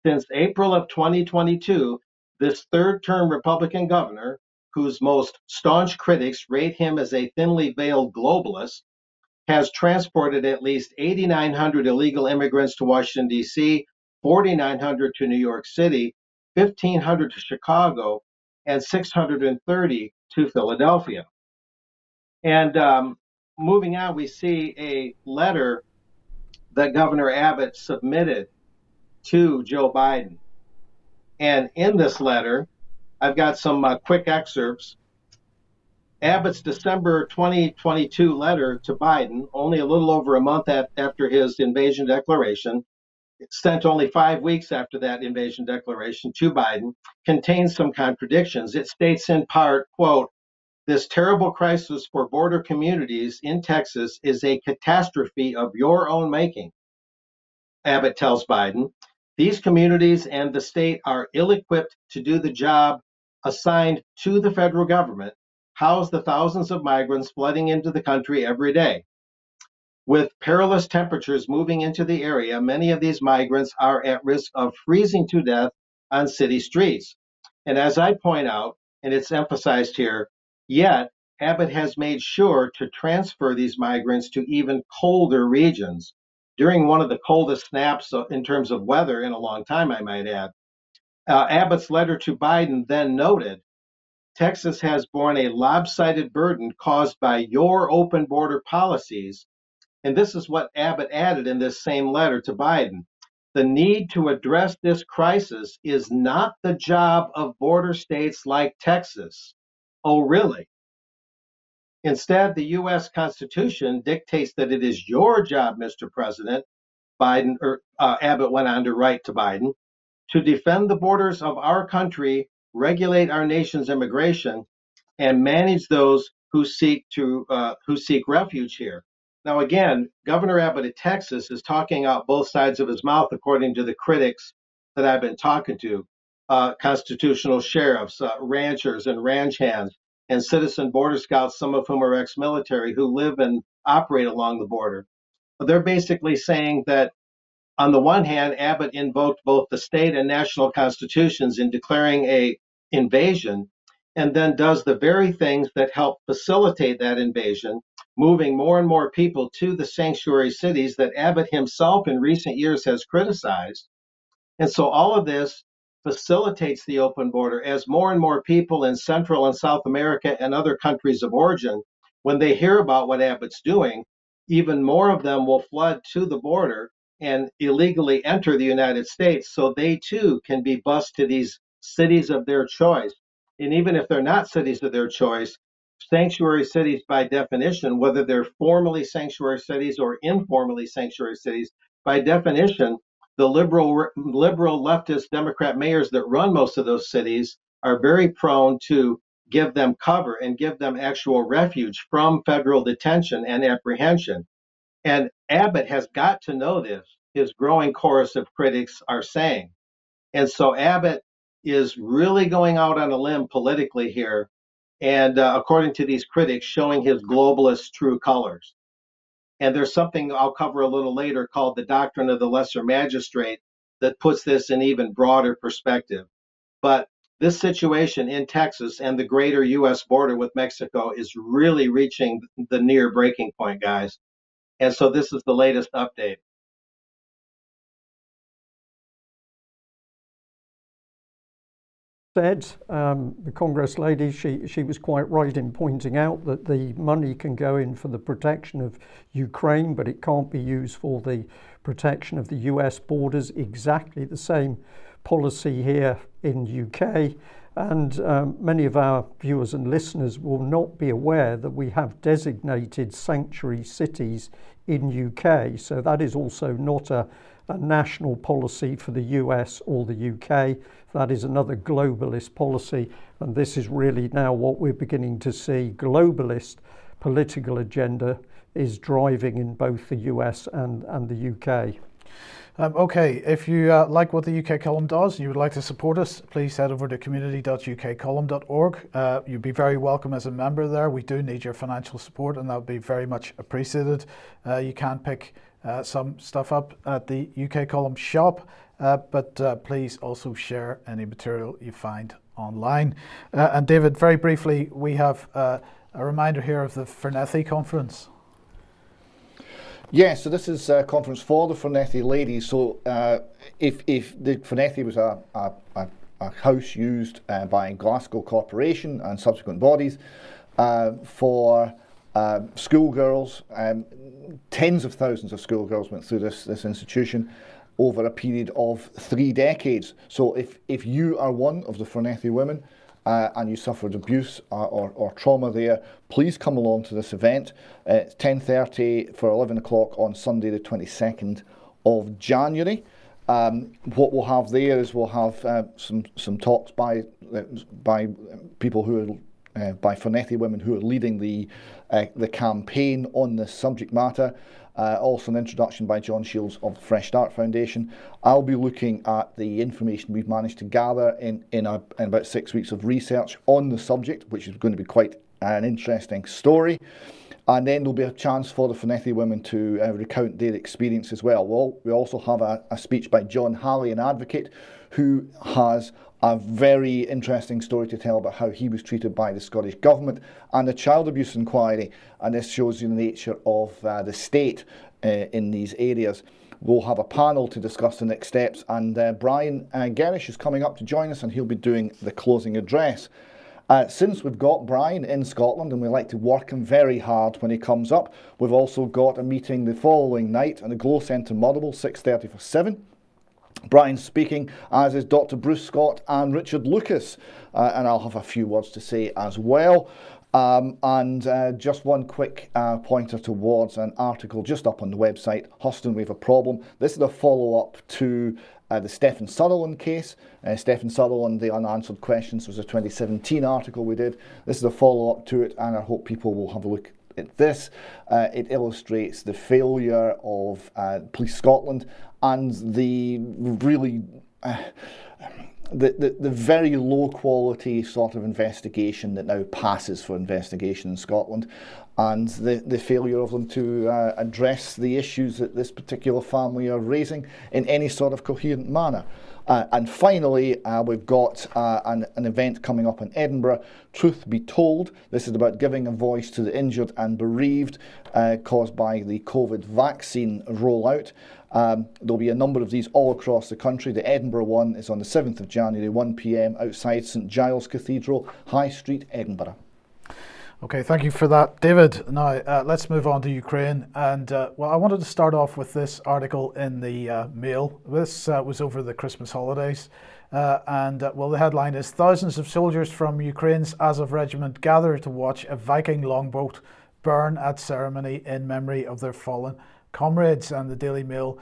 since April of 2022, this third term Republican governor, whose most staunch critics rate him as a thinly veiled globalist, has transported at least 8,900 illegal immigrants to Washington, D.C., 4,900 to New York City, 1,500 to Chicago, and 630 to Philadelphia. And um, moving on, we see a letter that Governor Abbott submitted to Joe Biden. And in this letter, I've got some uh, quick excerpts. Abbott's December 2022 letter to Biden, only a little over a month after his invasion declaration, sent only five weeks after that invasion declaration to Biden, contains some contradictions. It states in part, quote, this terrible crisis for border communities in Texas is a catastrophe of your own making. Abbott tells Biden, these communities and the state are ill equipped to do the job assigned to the federal government, house the thousands of migrants flooding into the country every day. With perilous temperatures moving into the area, many of these migrants are at risk of freezing to death on city streets. And as I point out, and it's emphasized here, yet Abbott has made sure to transfer these migrants to even colder regions during one of the coldest snaps in terms of weather in a long time, I might add. Uh, Abbott's letter to Biden then noted Texas has borne a lopsided burden caused by your open border policies and this is what Abbott added in this same letter to Biden. The need to address this crisis is not the job of border states like Texas. Oh, really? Instead, the U.S. Constitution dictates that it is your job, Mr. President, Biden or uh, Abbott went on to write to Biden, to defend the borders of our country, regulate our nation's immigration, and manage those who seek to uh, who seek refuge here. Now, again, Governor Abbott of Texas is talking out both sides of his mouth, according to the critics that I've been talking to uh, constitutional sheriffs, uh, ranchers, and ranch hands, and citizen border scouts, some of whom are ex military, who live and operate along the border. They're basically saying that, on the one hand, Abbott invoked both the state and national constitutions in declaring a invasion, and then does the very things that help facilitate that invasion moving more and more people to the sanctuary cities that Abbott himself in recent years has criticized. And so all of this facilitates the open border as more and more people in Central and South America and other countries of origin, when they hear about what Abbott's doing, even more of them will flood to the border and illegally enter the United States so they too can be bused to these cities of their choice. And even if they're not cities of their choice, sanctuary cities by definition, whether they're formally sanctuary cities or informally sanctuary cities, by definition, the liberal liberal leftist Democrat mayors that run most of those cities are very prone to give them cover and give them actual refuge from federal detention and apprehension. And Abbott has got to know this, his growing chorus of critics are saying. And so Abbott is really going out on a limb politically here and uh, according to these critics, showing his globalist true colors. And there's something I'll cover a little later called the doctrine of the lesser magistrate that puts this in even broader perspective. But this situation in Texas and the greater U.S. border with Mexico is really reaching the near breaking point, guys. And so this is the latest update. Said, um, the Congress lady, she, she was quite right in pointing out that the money can go in for the protection of Ukraine, but it can't be used for the protection of the US borders. Exactly the same policy here in UK. And um, many of our viewers and listeners will not be aware that we have designated sanctuary cities in UK. So that is also not a, a national policy for the US or the UK. That is another globalist policy, and this is really now what we're beginning to see. Globalist political agenda is driving in both the US and, and the UK. Um, okay, if you uh, like what the UK column does, and you would like to support us, please head over to community.ukcolumn.org. Uh, you'd be very welcome as a member there. We do need your financial support, and that would be very much appreciated. Uh, you can pick uh, some stuff up at the UK column shop, uh, but uh, please also share any material you find online. and David, very briefly, we have a reminder here of the Fernethi conference. Yeah, so this is a conference for the Fernethi ladies. So uh, if, if the Fernethi was a, a, a, house used uh, by Glasgow Corporation and subsequent bodies uh, for uh, schoolgirls, um, tens of thousands of schoolgirls went through this, this institution over a period of three decades. So if, if you are one of the Fernethi women, uh, and you suffered abuse or, uh, or, or, trauma there, please come along to this event. It's 10.30 for 11 o'clock on Sunday the 22nd of January. Um, what we'll have there is we'll have uh, some, some talks by, uh, by people who are uh, by Fernethi women who are leading the, uh, the campaign on this subject matter. Uh, also, an introduction by John Shields of the Fresh Start Foundation. I'll be looking at the information we've managed to gather in, in, a, in about six weeks of research on the subject, which is going to be quite an interesting story. And then there'll be a chance for the Fernethi women to uh, recount their experience as well. well we also have a, a speech by John Halley, an advocate, who has a very interesting story to tell about how he was treated by the Scottish Government and the child abuse inquiry. And this shows you the nature of uh, the state uh, in these areas. We'll have a panel to discuss the next steps, and uh, Brian uh, Gerrish is coming up to join us, and he'll be doing the closing address. Uh, since we've got Brian in Scotland and we like to work him very hard when he comes up, we've also got a meeting the following night at the Glow Centre Motherwell, 6.30 for 7. Brian speaking, as is Dr. Bruce Scott and Richard Lucas, uh, and I'll have a few words to say as well. Um, and uh, just one quick uh, pointer towards an article just up on the website, Huston, we have a problem. This is a follow up to uh, the Stephen Sutherland case. Uh, Stephen Sutherland, the unanswered questions, was a 2017 article we did. This is a follow up to it, and I hope people will have a look this. Uh, it illustrates the failure of uh, Police Scotland and the really uh, the, the, the very low quality sort of investigation that now passes for investigation in Scotland and the, the failure of them to uh, address the issues that this particular family are raising in any sort of coherent manner. Uh, and finally, uh, we've got uh, an, an, event coming up in Edinburgh, Truth Be Told. This is about giving a voice to the injured and bereaved uh, caused by the COVID vaccine rollout. Um, there'll be a number of these all across the country. The Edinburgh one is on the 7th of January, 1pm, outside St Giles Cathedral, High Street, Edinburgh. Okay, thank you for that, David. Now, uh, let's move on to Ukraine. And, uh, well, I wanted to start off with this article in the uh, Mail. This uh, was over the Christmas holidays. Uh, and, uh, well, the headline is Thousands of soldiers from Ukraine's Azov Regiment gather to watch a Viking longboat burn at ceremony in memory of their fallen comrades. And the Daily Mail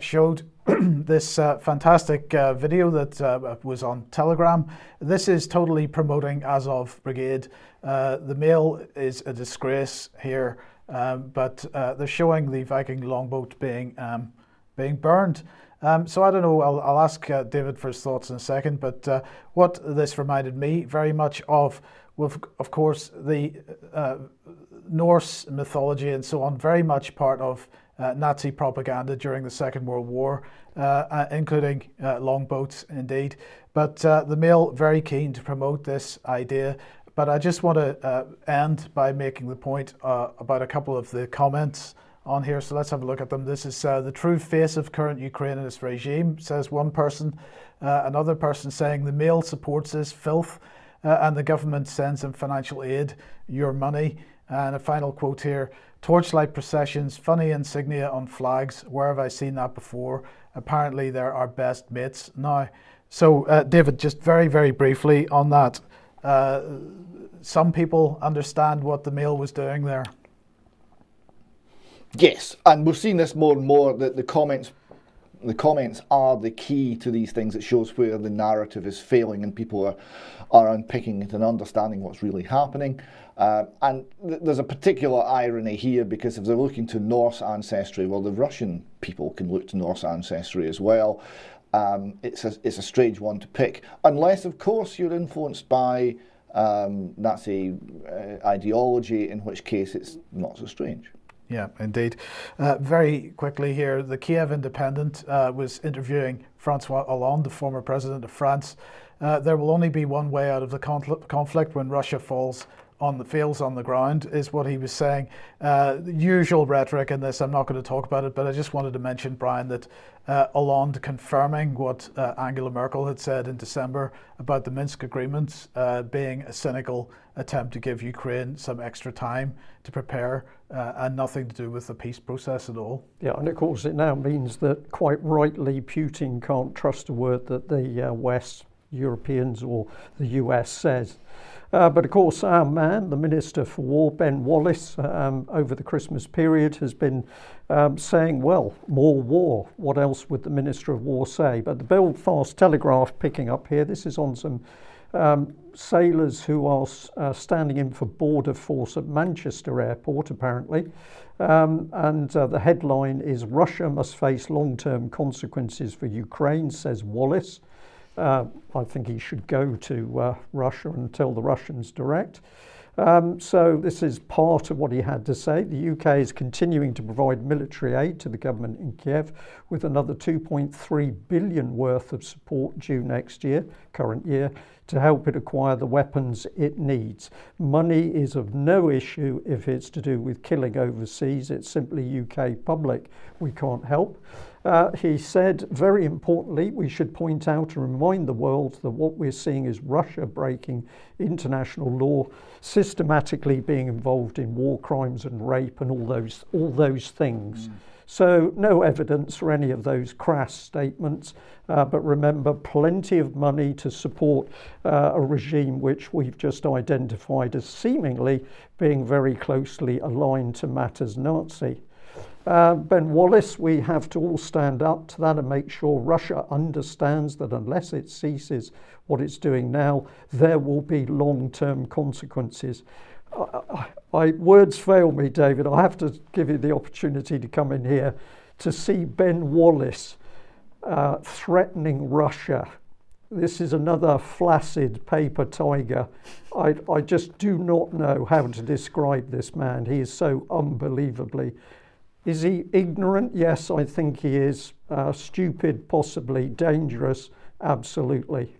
showed this fantastic video that was on Telegram. This is totally promoting Azov Brigade. Uh, the Mail is a disgrace here, um, but uh, they're showing the Viking longboat being um, being burned. Um, so I don't know. I'll, I'll ask uh, David for his thoughts in a second. But uh, what this reminded me very much of, with, of course, the uh, Norse mythology and so on, very much part of Nazi propaganda during the Second World War, including longboats, indeed. But the Mail very keen to promote this idea but I just want to uh, end by making the point uh, about a couple of the comments on here. So let's have a look at them. This is uh, the true face of current Ukrainianist regime, says one person. Uh, another person saying the Mail supports this filth uh, and the government sends them financial aid, your money. And a final quote here torchlight processions, funny insignia on flags. Where have I seen that before? Apparently, they're our best mates now. So, uh, David, just very, very briefly on that. Uh, some people understand what the Mail was doing there. Yes, and we've seen this more and more. That the comments the comments are the key to these things. It shows where the narrative is failing and people are, are unpicking it and understanding what's really happening. Uh, and th- there's a particular irony here because if they're looking to Norse ancestry, well, the Russian people can look to Norse ancestry as well. Um, it's, a, it's a strange one to pick, unless, of course, you're influenced by um, Nazi uh, ideology, in which case it's not so strange. Yeah, indeed. Uh, very quickly here, the Kiev Independent uh, was interviewing Francois Hollande, the former president of France. Uh, there will only be one way out of the conflict when Russia falls on the fields on the ground is what he was saying. Uh, the usual rhetoric in this, I'm not going to talk about it, but I just wanted to mention, Brian, that uh, Hollande confirming what uh, Angela Merkel had said in December about the Minsk agreements uh, being a cynical attempt to give Ukraine some extra time to prepare uh, and nothing to do with the peace process at all. Yeah, and of course it now means that quite rightly Putin can't trust a word that the uh, West, Europeans, or the US says. Uh, but of course, our man, the Minister for War, Ben Wallace, um, over the Christmas period has been um, saying, well, more war. What else would the Minister of War say? But the Belfast Telegraph picking up here, this is on some um, sailors who are uh, standing in for border force at Manchester Airport, apparently. Um, and uh, the headline is Russia must face long term consequences for Ukraine, says Wallace. Uh, I think he should go to uh, Russia and tell the Russians direct. Um, so this is part of what he had to say. The UK is continuing to provide military aid to the government in Kiev with another 2.3 billion worth of support due next year, current year, to help it acquire the weapons it needs. Money is of no issue if it's to do with killing overseas. It's simply UK public we can't help. Uh, he said, very importantly, we should point out and remind the world that what we're seeing is Russia breaking international law, systematically being involved in war crimes and rape and all those, all those things. Mm. So, no evidence for any of those crass statements, uh, but remember, plenty of money to support uh, a regime which we've just identified as seemingly being very closely aligned to matters Nazi. Uh, ben Wallace, we have to all stand up to that and make sure Russia understands that unless it ceases what it's doing now, there will be long term consequences. I, I, words fail me, David. I have to give you the opportunity to come in here to see Ben Wallace uh, threatening Russia. This is another flaccid paper tiger. I, I just do not know how to describe this man. He is so unbelievably is he ignorant? Yes, I think he is. Uh, stupid, possibly. Dangerous, absolutely.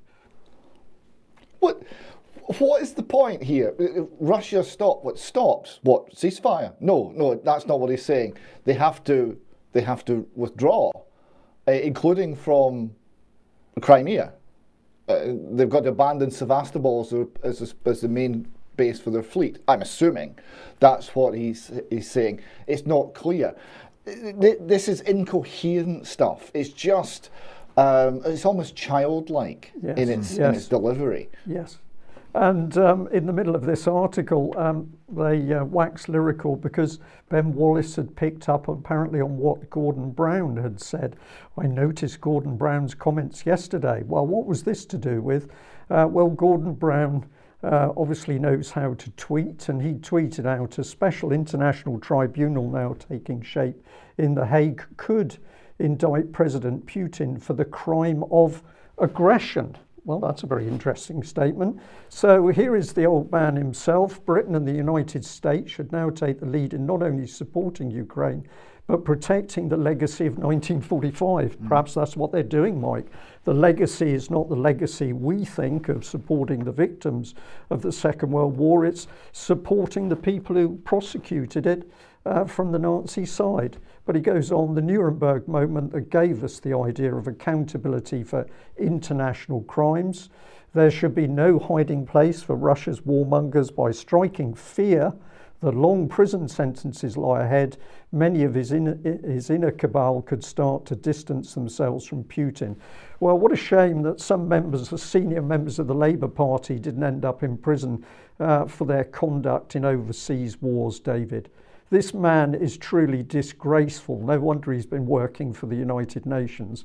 What? What is the point here? Russia stop what stops what ceasefire? No, no, that's not what he's saying. They have to, they have to withdraw, uh, including from Crimea. Uh, they've got to abandon Sevastopol as, as, as the main base for their fleet. I'm assuming that's what he's, he's saying. It's not clear. This is incoherent stuff. It's just, um, it's almost childlike yes. in, its, yes. in its delivery. Yes. And um, in the middle of this article, um, they uh, wax lyrical because Ben Wallace had picked up apparently on what Gordon Brown had said. I noticed Gordon Brown's comments yesterday. Well, what was this to do with? Uh, well, Gordon Brown uh, obviously knows how to tweet, and he tweeted out a special international tribunal now taking shape in The Hague could indict President Putin for the crime of aggression. Well, that's a very interesting statement. So here is the old man himself. Britain and the United States should now take the lead in not only supporting Ukraine, but protecting the legacy of 1945. Mm. Perhaps that's what they're doing, Mike. The legacy is not the legacy we think of supporting the victims of the Second World War, it's supporting the people who prosecuted it uh, from the Nazi side. But he goes on the Nuremberg moment that gave us the idea of accountability for international crimes. There should be no hiding place for Russia's warmongers by striking fear the long prison sentences lie ahead. Many of his inner, his inner cabal could start to distance themselves from Putin. Well, what a shame that some members, the senior members of the Labour Party, didn't end up in prison uh, for their conduct in overseas wars, David. This man is truly disgraceful. No wonder he's been working for the United Nations.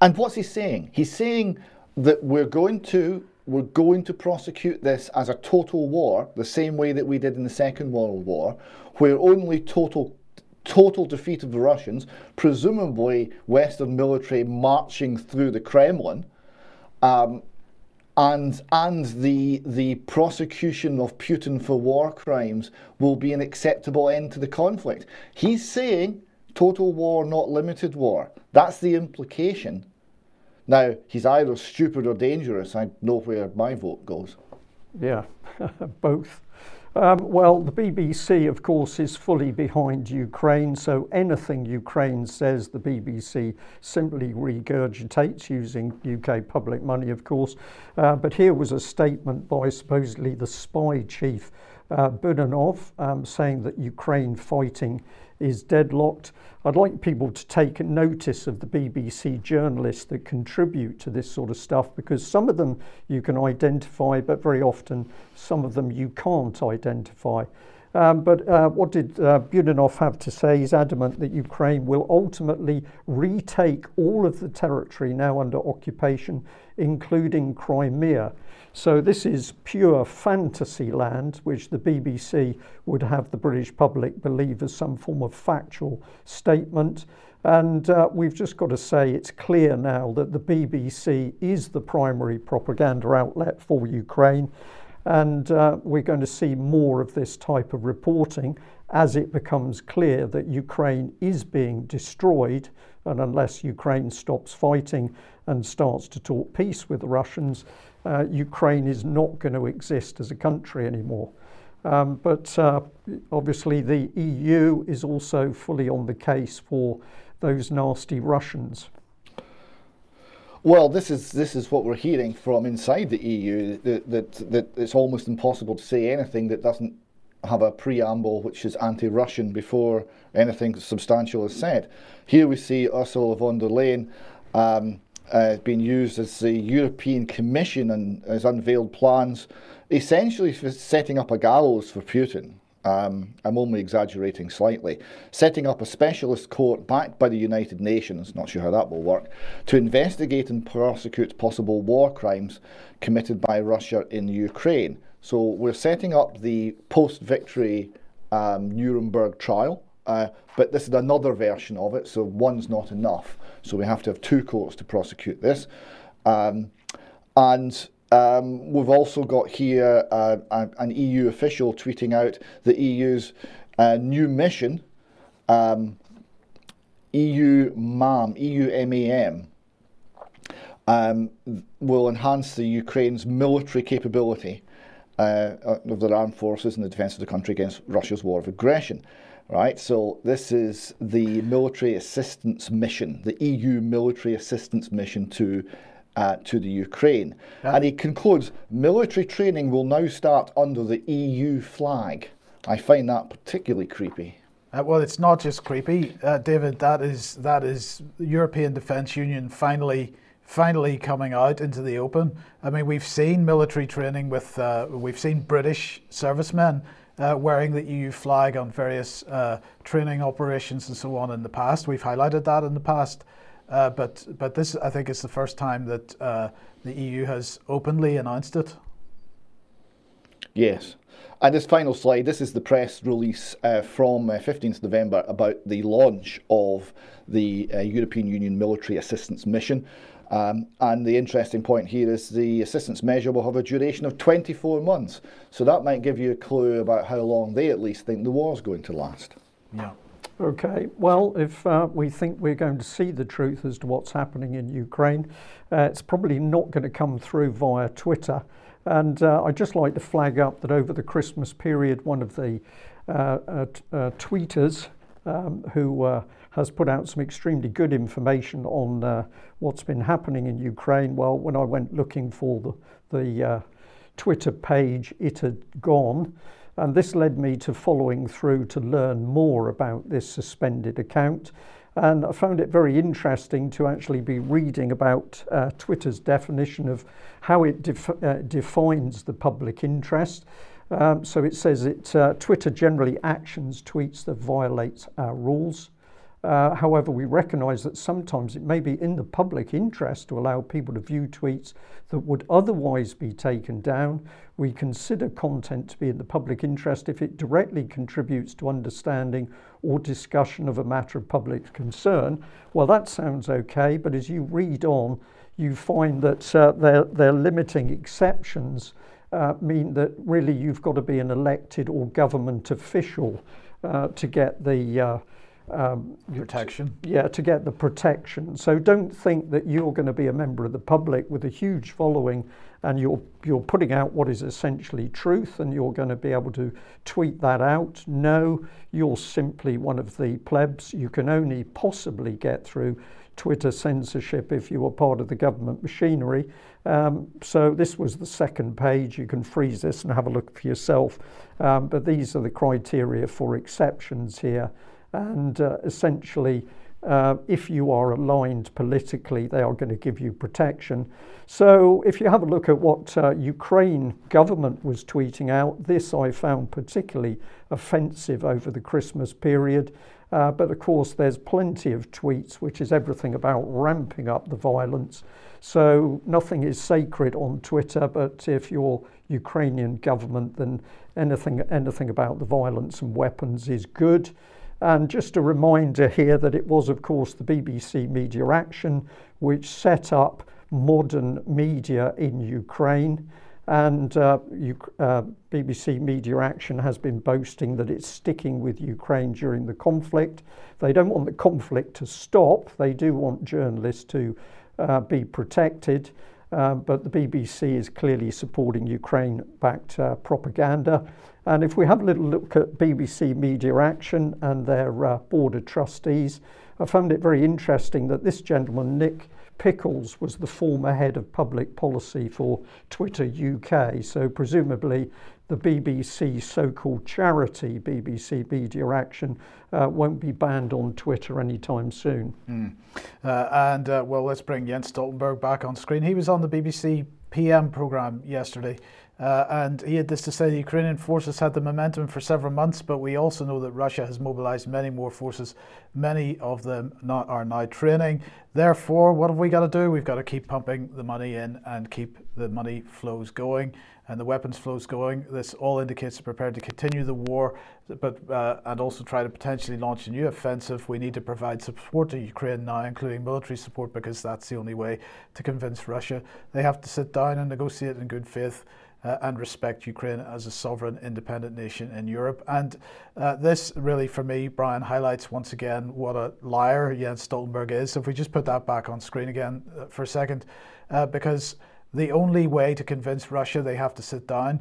And what's he saying? He's saying that we're going to we're going to prosecute this as a total war, the same way that we did in the Second World War, where only total total defeat of the Russians, presumably Western military marching through the Kremlin, um, and and the the prosecution of Putin for war crimes will be an acceptable end to the conflict. He's saying total war, not limited war. That's the implication. Now he's either stupid or dangerous. I know where my vote goes. Yeah, both. Um, well, the BBC, of course, is fully behind Ukraine, so anything Ukraine says, the BBC simply regurgitates using UK public money, of course. Uh, but here was a statement by supposedly the spy chief, uh, Budanov, um, saying that Ukraine fighting is deadlocked. I'd like people to take notice of the BBC journalists that contribute to this sort of stuff because some of them you can identify, but very often some of them you can't identify. Um, but uh, what did uh, Budanov have to say? He's adamant that Ukraine will ultimately retake all of the territory now under occupation, including Crimea. So this is pure fantasy land, which the BBC would have the British public believe as some form of factual statement. And uh, we've just got to say it's clear now that the BBC is the primary propaganda outlet for Ukraine. And uh, we're going to see more of this type of reporting as it becomes clear that Ukraine is being destroyed. And unless Ukraine stops fighting and starts to talk peace with the Russians, uh, Ukraine is not going to exist as a country anymore. Um, but uh, obviously, the EU is also fully on the case for those nasty Russians. Well, this is this is what we're hearing from inside the EU that, that that it's almost impossible to say anything that doesn't have a preamble which is anti-Russian before anything substantial is said. Here we see Ursula von der Leyen um, uh, being used as the European Commission and has unveiled plans essentially for setting up a gallows for Putin. Um, I'm only exaggerating slightly. Setting up a specialist court backed by the United Nations, not sure how that will work, to investigate and prosecute possible war crimes committed by Russia in Ukraine. So we're setting up the post victory um, Nuremberg trial, uh, but this is another version of it, so one's not enough. So we have to have two courts to prosecute this. Um, and um, we've also got here uh, an EU official tweeting out the EU's uh, new mission, um, EU MAM, EU MAM, um, will enhance the Ukraine's military capability uh, of their armed forces in the defence of the country against Russia's war of aggression right? So this is the military assistance mission, the EU military assistance mission to uh, to the Ukraine. Yeah. And he concludes military training will now start under the EU flag. I find that particularly creepy. Uh, well, it's not just creepy, uh, David. That is that is the European Defence Union finally finally coming out into the open. I mean, we've seen military training with uh, we've seen British servicemen uh, wearing the EU flag on various uh, training operations and so on in the past. We've highlighted that in the past, uh, but but this I think is the first time that uh, the EU has openly announced it. Yes. And this final slide, this is the press release uh, from 15th uh, November about the launch of the European Union Military Assistance Mission. Um, and the interesting point here is the assistance measure will have a duration of 24 months. So that might give you a clue about how long they at least think the war is going to last. Yeah. Okay, well, if uh, we think we're going to see the truth as to what's happening in Ukraine, uh, it's probably not going to come through via Twitter. And uh, I'd just like to flag up that over the Christmas period, one of the uh, uh, uh, tweeters um, who has put out some extremely good information on what's been happening in Ukraine. Well, when I went looking for the, the Twitter page, it had gone. And this led me to following through to learn more about this suspended account. And I found it very interesting to actually be reading about uh, Twitter's definition of how it def- uh, defines the public interest. Um, so it says it uh, Twitter generally actions tweets that violate our rules. Uh, however, we recognise that sometimes it may be in the public interest to allow people to view tweets that would otherwise be taken down. We consider content to be in the public interest if it directly contributes to understanding or discussion of a matter of public concern. Well, that sounds okay, but as you read on, you find that uh, they're limiting exceptions. Uh, mean that really you've got to be an elected or government official uh, to get the uh, um, protection. yeah, to get the protection. So don't think that you're going to be a member of the public with a huge following and you're you're putting out what is essentially truth and you're going to be able to tweet that out. No, you're simply one of the plebs. You can only possibly get through Twitter censorship if you are part of the government machinery. Um, so this was the second page. You can freeze this and have a look for yourself. Um, but these are the criteria for exceptions here and uh, essentially, uh, if you are aligned politically, they are going to give you protection. So, if you have a look at what uh, Ukraine government was tweeting out, this I found particularly offensive over the Christmas period. Uh, but of course, there's plenty of tweets, which is everything about ramping up the violence. So nothing is sacred on Twitter, but if you're Ukrainian government, then anything anything about the violence and weapons is good. And just a reminder here that it was, of course, the BBC Media Action which set up modern media in Ukraine. And uh, uh, BBC Media Action has been boasting that it's sticking with Ukraine during the conflict. They don't want the conflict to stop, they do want journalists to uh, be protected. Uh, but the BBC is clearly supporting Ukraine backed uh, propaganda. And if we have a little look at BBC Media Action and their uh, board of trustees, I found it very interesting that this gentleman, Nick Pickles, was the former head of public policy for Twitter UK. So presumably the BBC so called charity, BBC Media Action, uh, won't be banned on Twitter anytime soon. Mm. Uh, and uh, well, let's bring Jens Stoltenberg back on screen. He was on the BBC PM programme yesterday. Uh, and he had this to say the Ukrainian forces had the momentum for several months, but we also know that Russia has mobilized many more forces. Many of them not, are now training. Therefore, what have we got to do? We've got to keep pumping the money in and keep the money flows going and the weapons flows going. This all indicates they're prepared to continue the war, but uh, and also try to potentially launch a new offensive. We need to provide support to Ukraine now, including military support, because that's the only way to convince Russia. They have to sit down and negotiate in good faith uh, and respect Ukraine as a sovereign, independent nation in Europe. And uh, this really, for me, Brian, highlights once again what a liar Jens Stoltenberg is. So if we just put that back on screen again uh, for a second, uh, because the only way to convince Russia they have to sit down,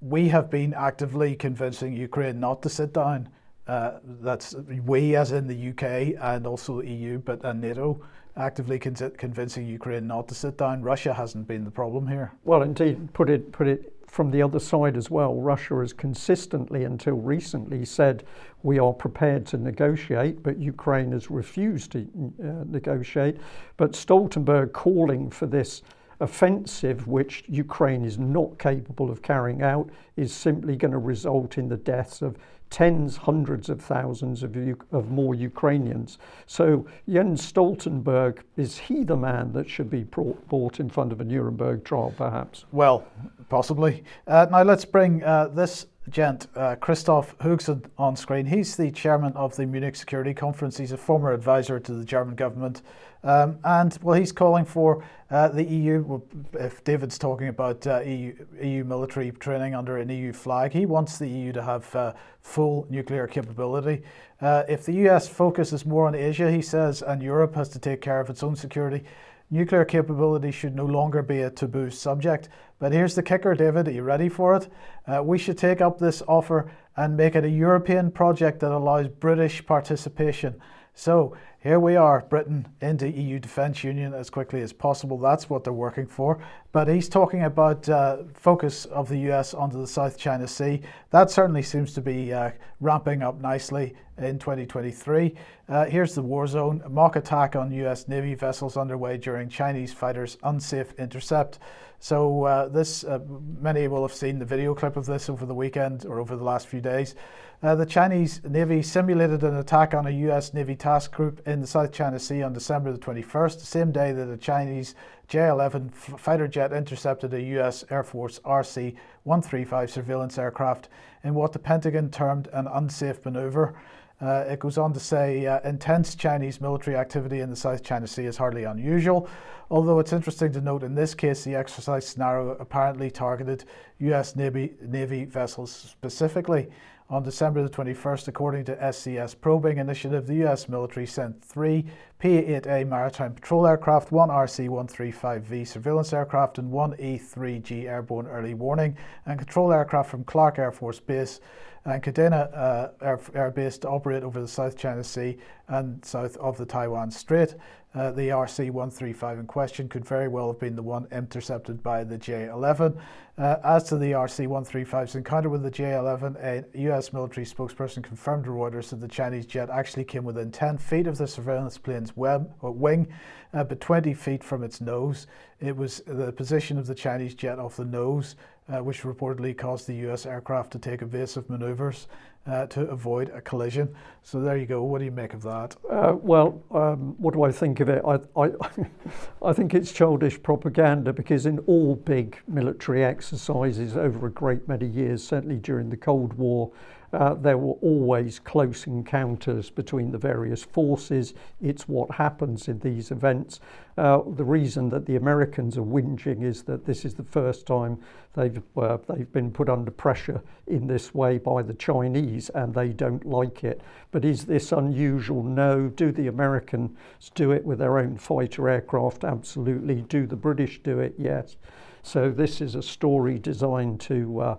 we have been actively convincing Ukraine not to sit down. Uh, that's we, as in the UK and also the EU, but and NATO actively con- convincing Ukraine not to sit down. Russia hasn't been the problem here. Well, indeed, put it put it from the other side as well. Russia has consistently, until recently, said we are prepared to negotiate, but Ukraine has refused to uh, negotiate. But Stoltenberg calling for this offensive, which Ukraine is not capable of carrying out, is simply going to result in the deaths of tens, hundreds of thousands of, of more Ukrainians. So Jens Stoltenberg, is he the man that should be brought, brought in front of a Nuremberg trial, perhaps? Well, possibly. Uh, now let's bring uh, this gent, uh, Christoph Heusgen, on screen. He's the chairman of the Munich Security Conference. He's a former advisor to the German government. Um, and well, he's calling for uh, the EU. If David's talking about uh, EU, EU, military training under an EU flag, he wants the EU to have uh, full nuclear capability. Uh, if the US focuses more on Asia, he says, and Europe has to take care of its own security, nuclear capability should no longer be a taboo subject. But here's the kicker, David. Are you ready for it? Uh, we should take up this offer and make it a European project that allows British participation. So here we are, Britain into EU defence union as quickly as possible. That's what they're working for. But he's talking about uh, focus of the US onto the South China Sea. That certainly seems to be uh, ramping up nicely in 2023. Uh, here's the war zone: mock attack on US Navy vessels underway during Chinese fighters' unsafe intercept. So uh, this, uh, many will have seen the video clip of this over the weekend or over the last few days. Uh, the Chinese Navy simulated an attack on a US Navy task group in the South China Sea on December the 21st, the same day that a Chinese J 11 fighter jet intercepted a US Air Force RC 135 surveillance aircraft in what the Pentagon termed an unsafe maneuver. Uh, it goes on to say uh, intense Chinese military activity in the South China Sea is hardly unusual, although it's interesting to note in this case the exercise scenario apparently targeted US Navy, Navy vessels specifically. On December the 21st, according to SCS Probing Initiative, the US military sent three P 8A maritime patrol aircraft, one RC 135V surveillance aircraft, and one E 3G airborne early warning and control aircraft from Clark Air Force Base and Kadena uh, Air, Air Base to operate over the South China Sea and south of the Taiwan Strait. Uh, the RC 135 in question could very well have been the one intercepted by the J 11. Uh, as to the RC 135's encounter with the J 11, a US military spokesperson confirmed to Reuters that the Chinese jet actually came within 10 feet of the surveillance plane's web, wing, uh, but 20 feet from its nose. It was the position of the Chinese jet off the nose uh, which reportedly caused the US aircraft to take evasive maneuvers uh, to avoid a collision. So there you go. What do you make of that? Uh, well, um, what do I think of it? I, I, I think it's childish propaganda because in all big military exercises over a great many years, certainly during the Cold War, uh, there were always close encounters between the various forces. It's what happens in these events. Uh, the reason that the Americans are whinging is that this is the first time they've uh, they've been put under pressure in this way by the Chinese, and they don't like it. But is this unusual? No. Do the Americans do it with their own fighter aircraft? Absolutely. Do the British do it? Yes. So this is a story designed to, uh,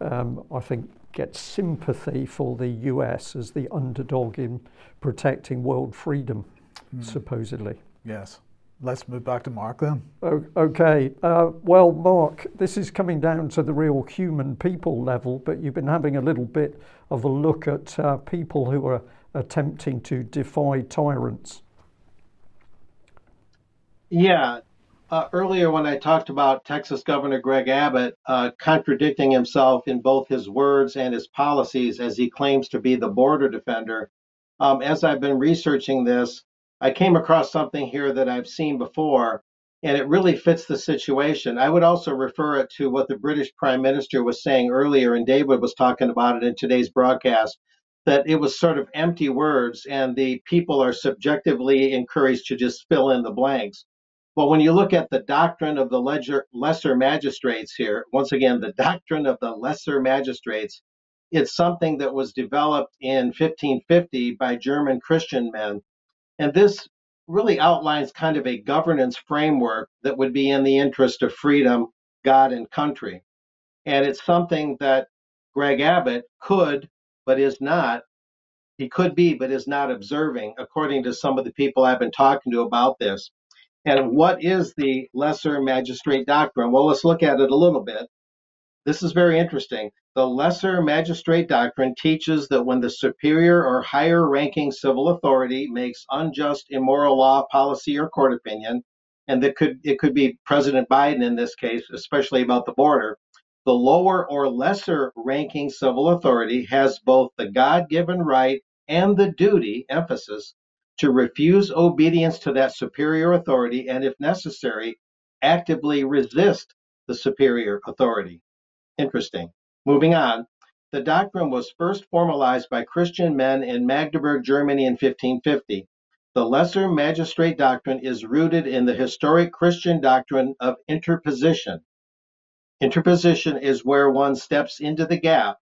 um, I think, get sympathy for the US as the underdog in protecting world freedom, mm. supposedly. Yes. Let's move back to Mark then. okay. Uh, well, Mark, this is coming down to the real human people level, but you've been having a little bit of a look at uh, people who are attempting to defy tyrants. Yeah, uh, earlier when I talked about Texas Governor Greg Abbott uh, contradicting himself in both his words and his policies as he claims to be the border defender, um, as I've been researching this, I came across something here that I've seen before, and it really fits the situation. I would also refer it to what the British Prime Minister was saying earlier, and David was talking about it in today's broadcast. That it was sort of empty words, and the people are subjectively encouraged to just fill in the blanks. Well, when you look at the doctrine of the ledger, lesser magistrates here, once again, the doctrine of the lesser magistrates, it's something that was developed in 1550 by German Christian men. And this really outlines kind of a governance framework that would be in the interest of freedom, God, and country. And it's something that Greg Abbott could, but is not. He could be, but is not observing, according to some of the people I've been talking to about this. And what is the lesser magistrate doctrine? Well, let's look at it a little bit. This is very interesting. The lesser magistrate doctrine teaches that when the superior or higher ranking civil authority makes unjust, immoral law, policy, or court opinion, and that could it could be President Biden in this case, especially about the border, the lower or lesser ranking civil authority has both the God given right and the duty, emphasis, to refuse obedience to that superior authority and, if necessary, actively resist the superior authority. Interesting. Moving on. The doctrine was first formalized by Christian men in Magdeburg, Germany in 1550. The lesser magistrate doctrine is rooted in the historic Christian doctrine of interposition. Interposition is where one steps into the gap,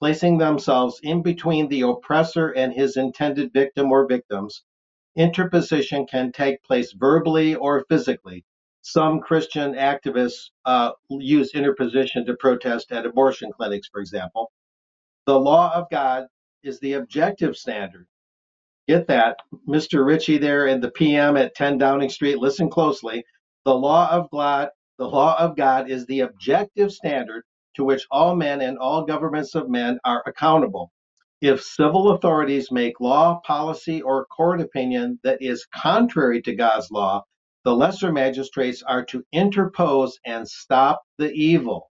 placing themselves in between the oppressor and his intended victim or victims, interposition can take place verbally or physically. Some Christian activists uh, use interposition to protest at abortion clinics, for example. The law of God is the objective standard. Get that. Mr. Ritchie there in the PM at 10 Downing Street, listen closely. The law of God, the law of God is the objective standard to which all men and all governments of men are accountable. If civil authorities make law, policy, or court opinion that is contrary to God's law, the lesser magistrates are to interpose and stop the evil.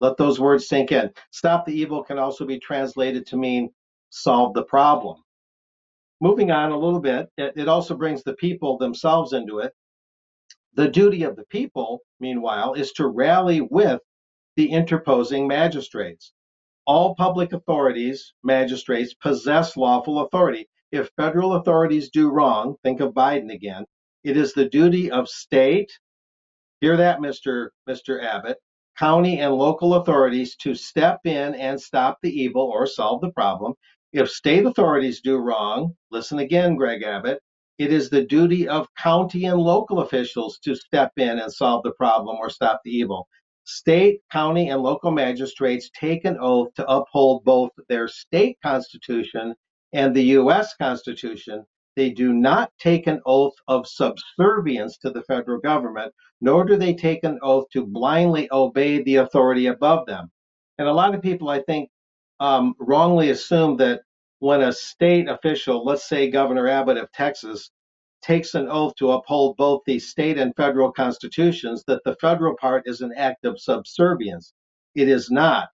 Let those words sink in. Stop the evil can also be translated to mean solve the problem. Moving on a little bit, it, also brings the people themselves into it. The duty of the people, meanwhile, is to rally with the interposing magistrates. All public authorities, magistrates, possess lawful authority. If federal authorities do wrong, think of Biden again, it is the duty of state, hear that, Mr. Mr. Abbott, county and local authorities to step in and stop the evil or solve the problem. If state authorities do wrong, listen again, Greg Abbott, it is the duty of county and local officials to step in and solve the problem or stop the evil. State, county, and local magistrates take an oath to uphold both their state constitution and the U.S. Constitution. They do not take an oath of subservience to the federal government, nor do they take an oath to blindly obey the authority above them. And a lot of people, I think, um, wrongly assume that when a state official, let's say Governor Abbott of Texas, takes an oath to uphold both the state and federal constitutions, that the federal part is an act of subservience. It is not.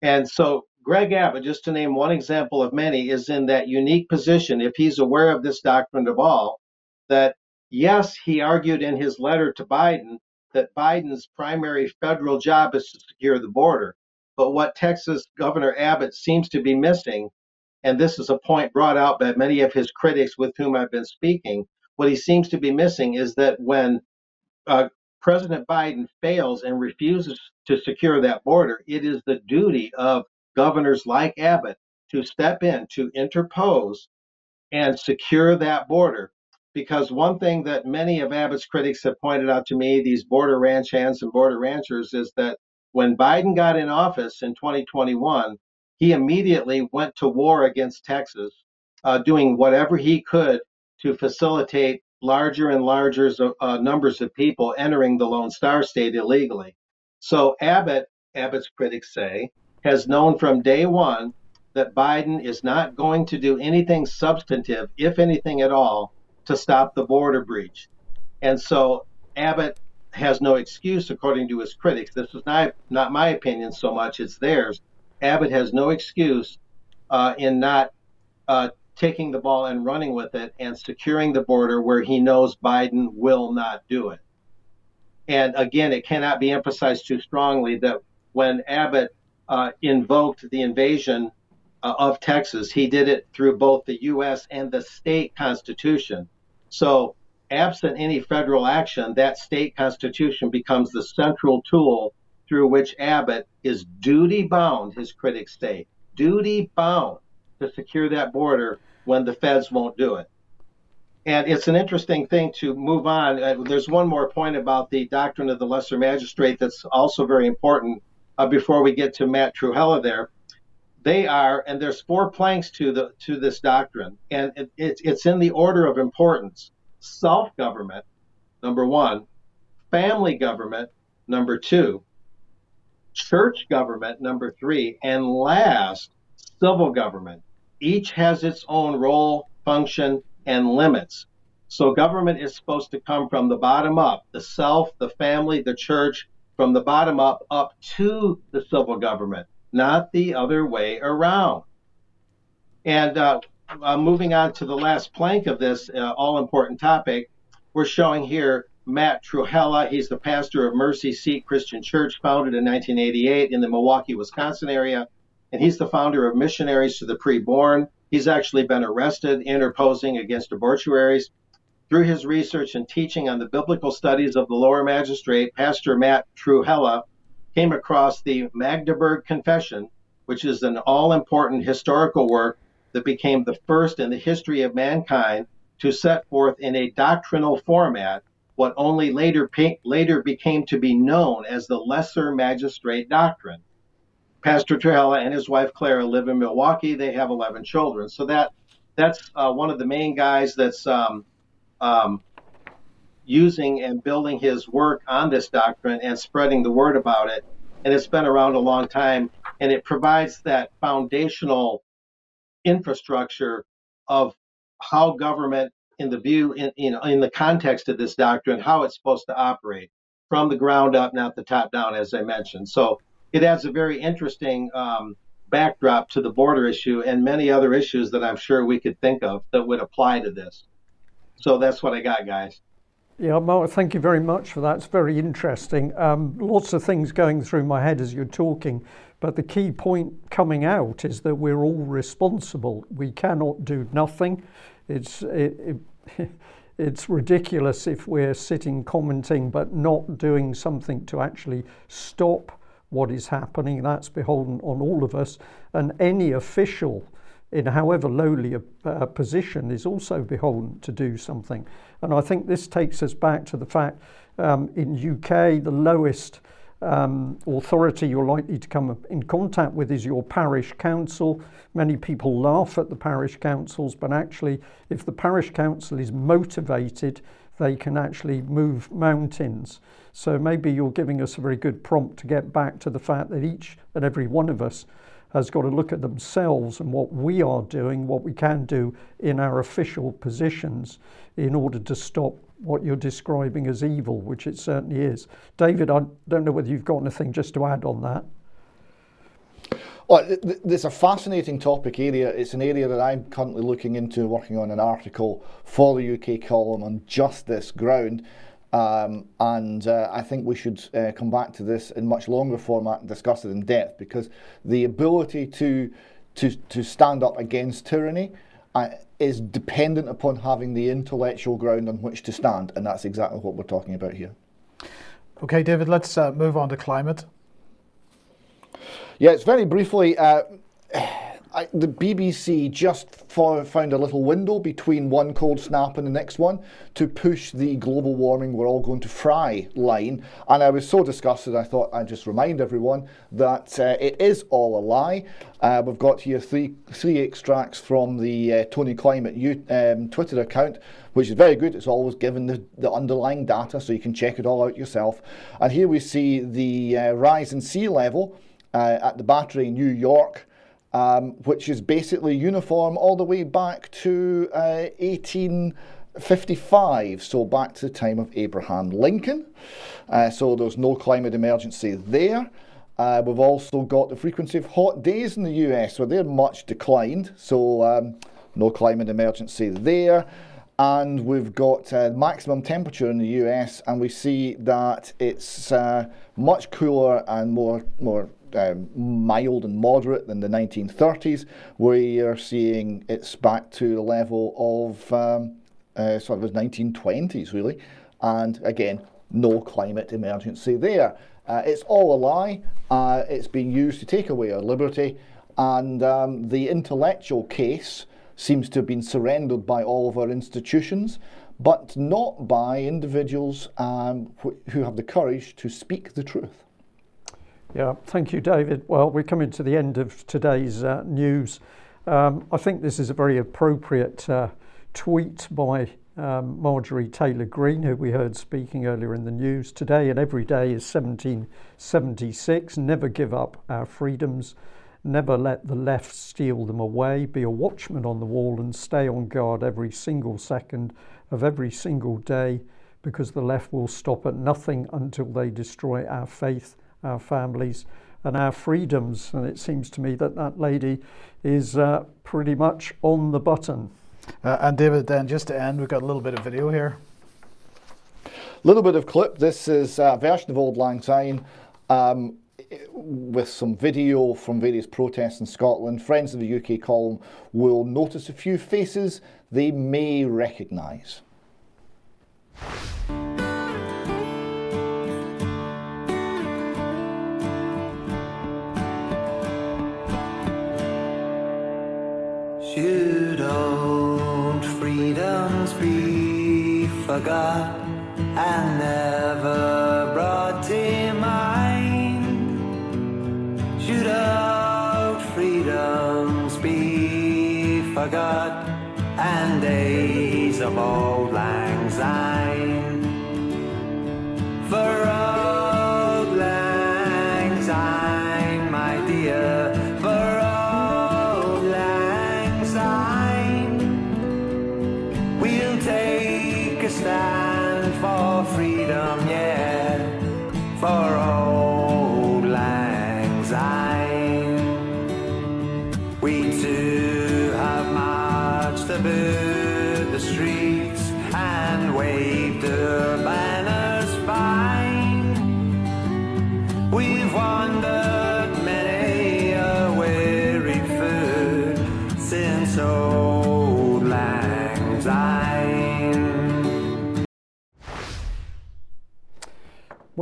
And so Greg Abbott, just to name one example of many, is in that unique position, if he's aware of this doctrine of all, that yes, he argued in his letter to Biden that Biden's primary federal job is to secure the border. But what Texas Governor Abbott seems to be missing, and this is a point brought out by many of his critics with whom I've been speaking, what he seems to be missing is that when uh, President Biden fails and refuses to secure that border, it is the duty of governors like Abbott to step in, to interpose, and secure that border. Because one thing that many of Abbott's critics have pointed out to me, these border ranch hands and border ranchers, is that when Biden got in office in 2021, he immediately went to war against Texas, uh, doing whatever he could to facilitate larger and larger uh, numbers of people entering the Lone Star State illegally. So Abbott, Abbott's critics say, has known from day one that Biden is not going to do anything substantive, if anything at all, to stop the border breach. And so Abbott has no excuse, according to his critics. This is not, not my opinion so much, it's theirs. Abbott has no excuse uh, in not uh, taking the ball and running with it and securing the border where he knows Biden will not do it. And again, it cannot be emphasized too strongly that when Abbott uh, invoked the invasion uh, of Texas, he did it through both the U.S. and the state constitution. So, absent any federal action, that state constitution becomes the central tool through which Abbott is duty bound, his critics say, duty bound to secure that border when the feds won't do it. And it's an interesting thing to move on. Uh, there's one more point about the doctrine of the lesser magistrate that's also very important uh, before we get to Matt Trewhella there. They are, and there's four planks to the to this doctrine, and it, it, it's in the order of importance: self-government, number one; family government, number two; church government, number three; and last, civil government. Each has its own role, function, and limits. So government is supposed to come from the bottom up, the self, the family, the church, from the bottom up, up to the civil government, not the other way around. And uh, uh, moving on to the last plank of this uh, all important topic, we're showing here Matt Trewhella. He's the pastor of Mercy Seat Christian Church, founded in 1988 in the Milwaukee, Wisconsin area and he's the founder of Missionaries to the Preborn. He's actually been arrested interposing against abortuaries. Through his research and teaching on the biblical studies of the lower magistrate, Pastor Matt Trewhella came across the Magdeburg Confession, which is an all important historical work that became the first in the history of mankind to set forth in a doctrinal format what only later, later became to be known as the Lesser Magistrate Doctrine. Pastor Trewhella and his wife Clara live in Milwaukee. They have 11 children. So that that's uh, one of the main guys that's um, um, using and building his work on this doctrine and spreading the word about it. And it's been around a long time, and it provides that foundational infrastructure of how government, in the view, in, in, in the context of this doctrine, how it's supposed to operate from the ground up, not the top down, as I mentioned. So it adds a very interesting um, backdrop to the border issue and many other issues that I'm sure we could think of that would apply to this. So that's what I got, guys. Yeah, Mark, thank you very much for that. It's very interesting. Um, lots of things going through my head as you're talking, but the key point coming out is that we're all responsible. We cannot do nothing. It's it, it, it's ridiculous if we're sitting commenting but not doing something to actually stop what is happening. That's beholden on all of us, and any official in however lowly a, a position is also beholden to do something. And I think this takes us back to the fact um, in UK the lowest um, authority you're likely to come in contact with is your parish council. Many people laugh at the parish councils, but actually, if the parish council is motivated, they can actually move mountains. So maybe you're giving us a very good prompt to get back to the fact that each and every one of us has got to look at themselves and what we are doing, what we can do in our official positions in order to stop what you're describing as evil, which it certainly is. David, I don't know whether you've got anything just to add on that. Well, it's a fascinating topic area. It's an area that I'm currently looking into, working on an article for the UK column on just this ground. Um, and uh, I think we should uh, come back to this in much longer format and discuss it in depth because the ability to to, to stand up against tyranny uh, is dependent upon having the intellectual ground on which to stand, and that's exactly what we're talking about here. Okay, David, let's uh, move on to climate. Yes, very briefly. Uh, I, the BBC just found a little window between one cold snap and the next one to push the global warming we're all going to fry line. And I was so disgusted, I thought I'd just remind everyone that uh, it is all a lie. Uh, we've got here three, three extracts from the uh, Tony Climate U, um, Twitter account, which is very good. It's always given the, the underlying data, so you can check it all out yourself. And here we see the uh, rise in sea level uh, at the Battery in New York um, which is basically uniform all the way back to uh, 1855, so back to the time of Abraham Lincoln. Uh, so there's no climate emergency there. Uh, we've also got the frequency of hot days in the US, where they're much declined, so um, no climate emergency there. And we've got uh, maximum temperature in the US, and we see that it's uh, much cooler and more more um, mild and moderate than the 1930s. We are seeing it's back to the level of um, uh, sort of the 1920s, really. And again, no climate emergency there. Uh, it's all a lie. Uh, it's being used to take away our liberty. And um, the intellectual case seems to have been surrendered by all of our institutions, but not by individuals um, wh- who have the courage to speak the truth. Yeah, thank you, David. Well, we're coming to the end of today's uh, news. Um, I think this is a very appropriate uh, tweet by um, Marjorie Taylor Greene, who we heard speaking earlier in the news. Today and every day is 1776. Never give up our freedoms. Never let the left steal them away. Be a watchman on the wall and stay on guard every single second of every single day because the left will stop at nothing until they destroy our faith our families, and our freedoms. And it seems to me that that lady is uh, pretty much on the button. Uh, and David, then just to end, we've got a little bit of video here. A little bit of clip. This is a version of Auld Lang Syne. Um, with some video from various protests in Scotland, friends of the UK column will notice a few faces they may recognise. Forgot and never brought to mind? Should old freedoms be forgot and days of old lang syne. For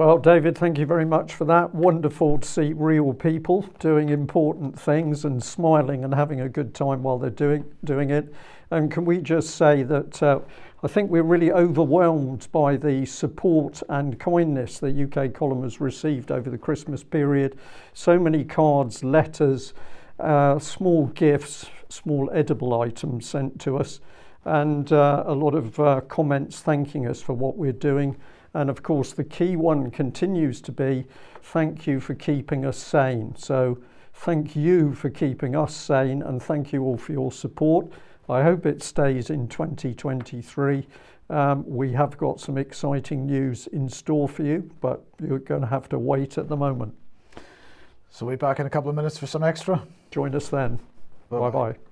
Well, David, thank you very much for that. Wonderful to see real people doing important things and smiling and having a good time while they're doing doing it. And can we just say that uh, I think we're really overwhelmed by the support and kindness that UK Column has received over the Christmas period. So many cards, letters, uh, small gifts, small edible items sent to us, and uh, a lot of uh, comments thanking us for what we're doing. And of course, the key one continues to be thank you for keeping us sane. So, thank you for keeping us sane, and thank you all for your support. I hope it stays in 2023. Um, we have got some exciting news in store for you, but you're going to have to wait at the moment. So we back in a couple of minutes for some extra. Join us then. Bye-bye. bye.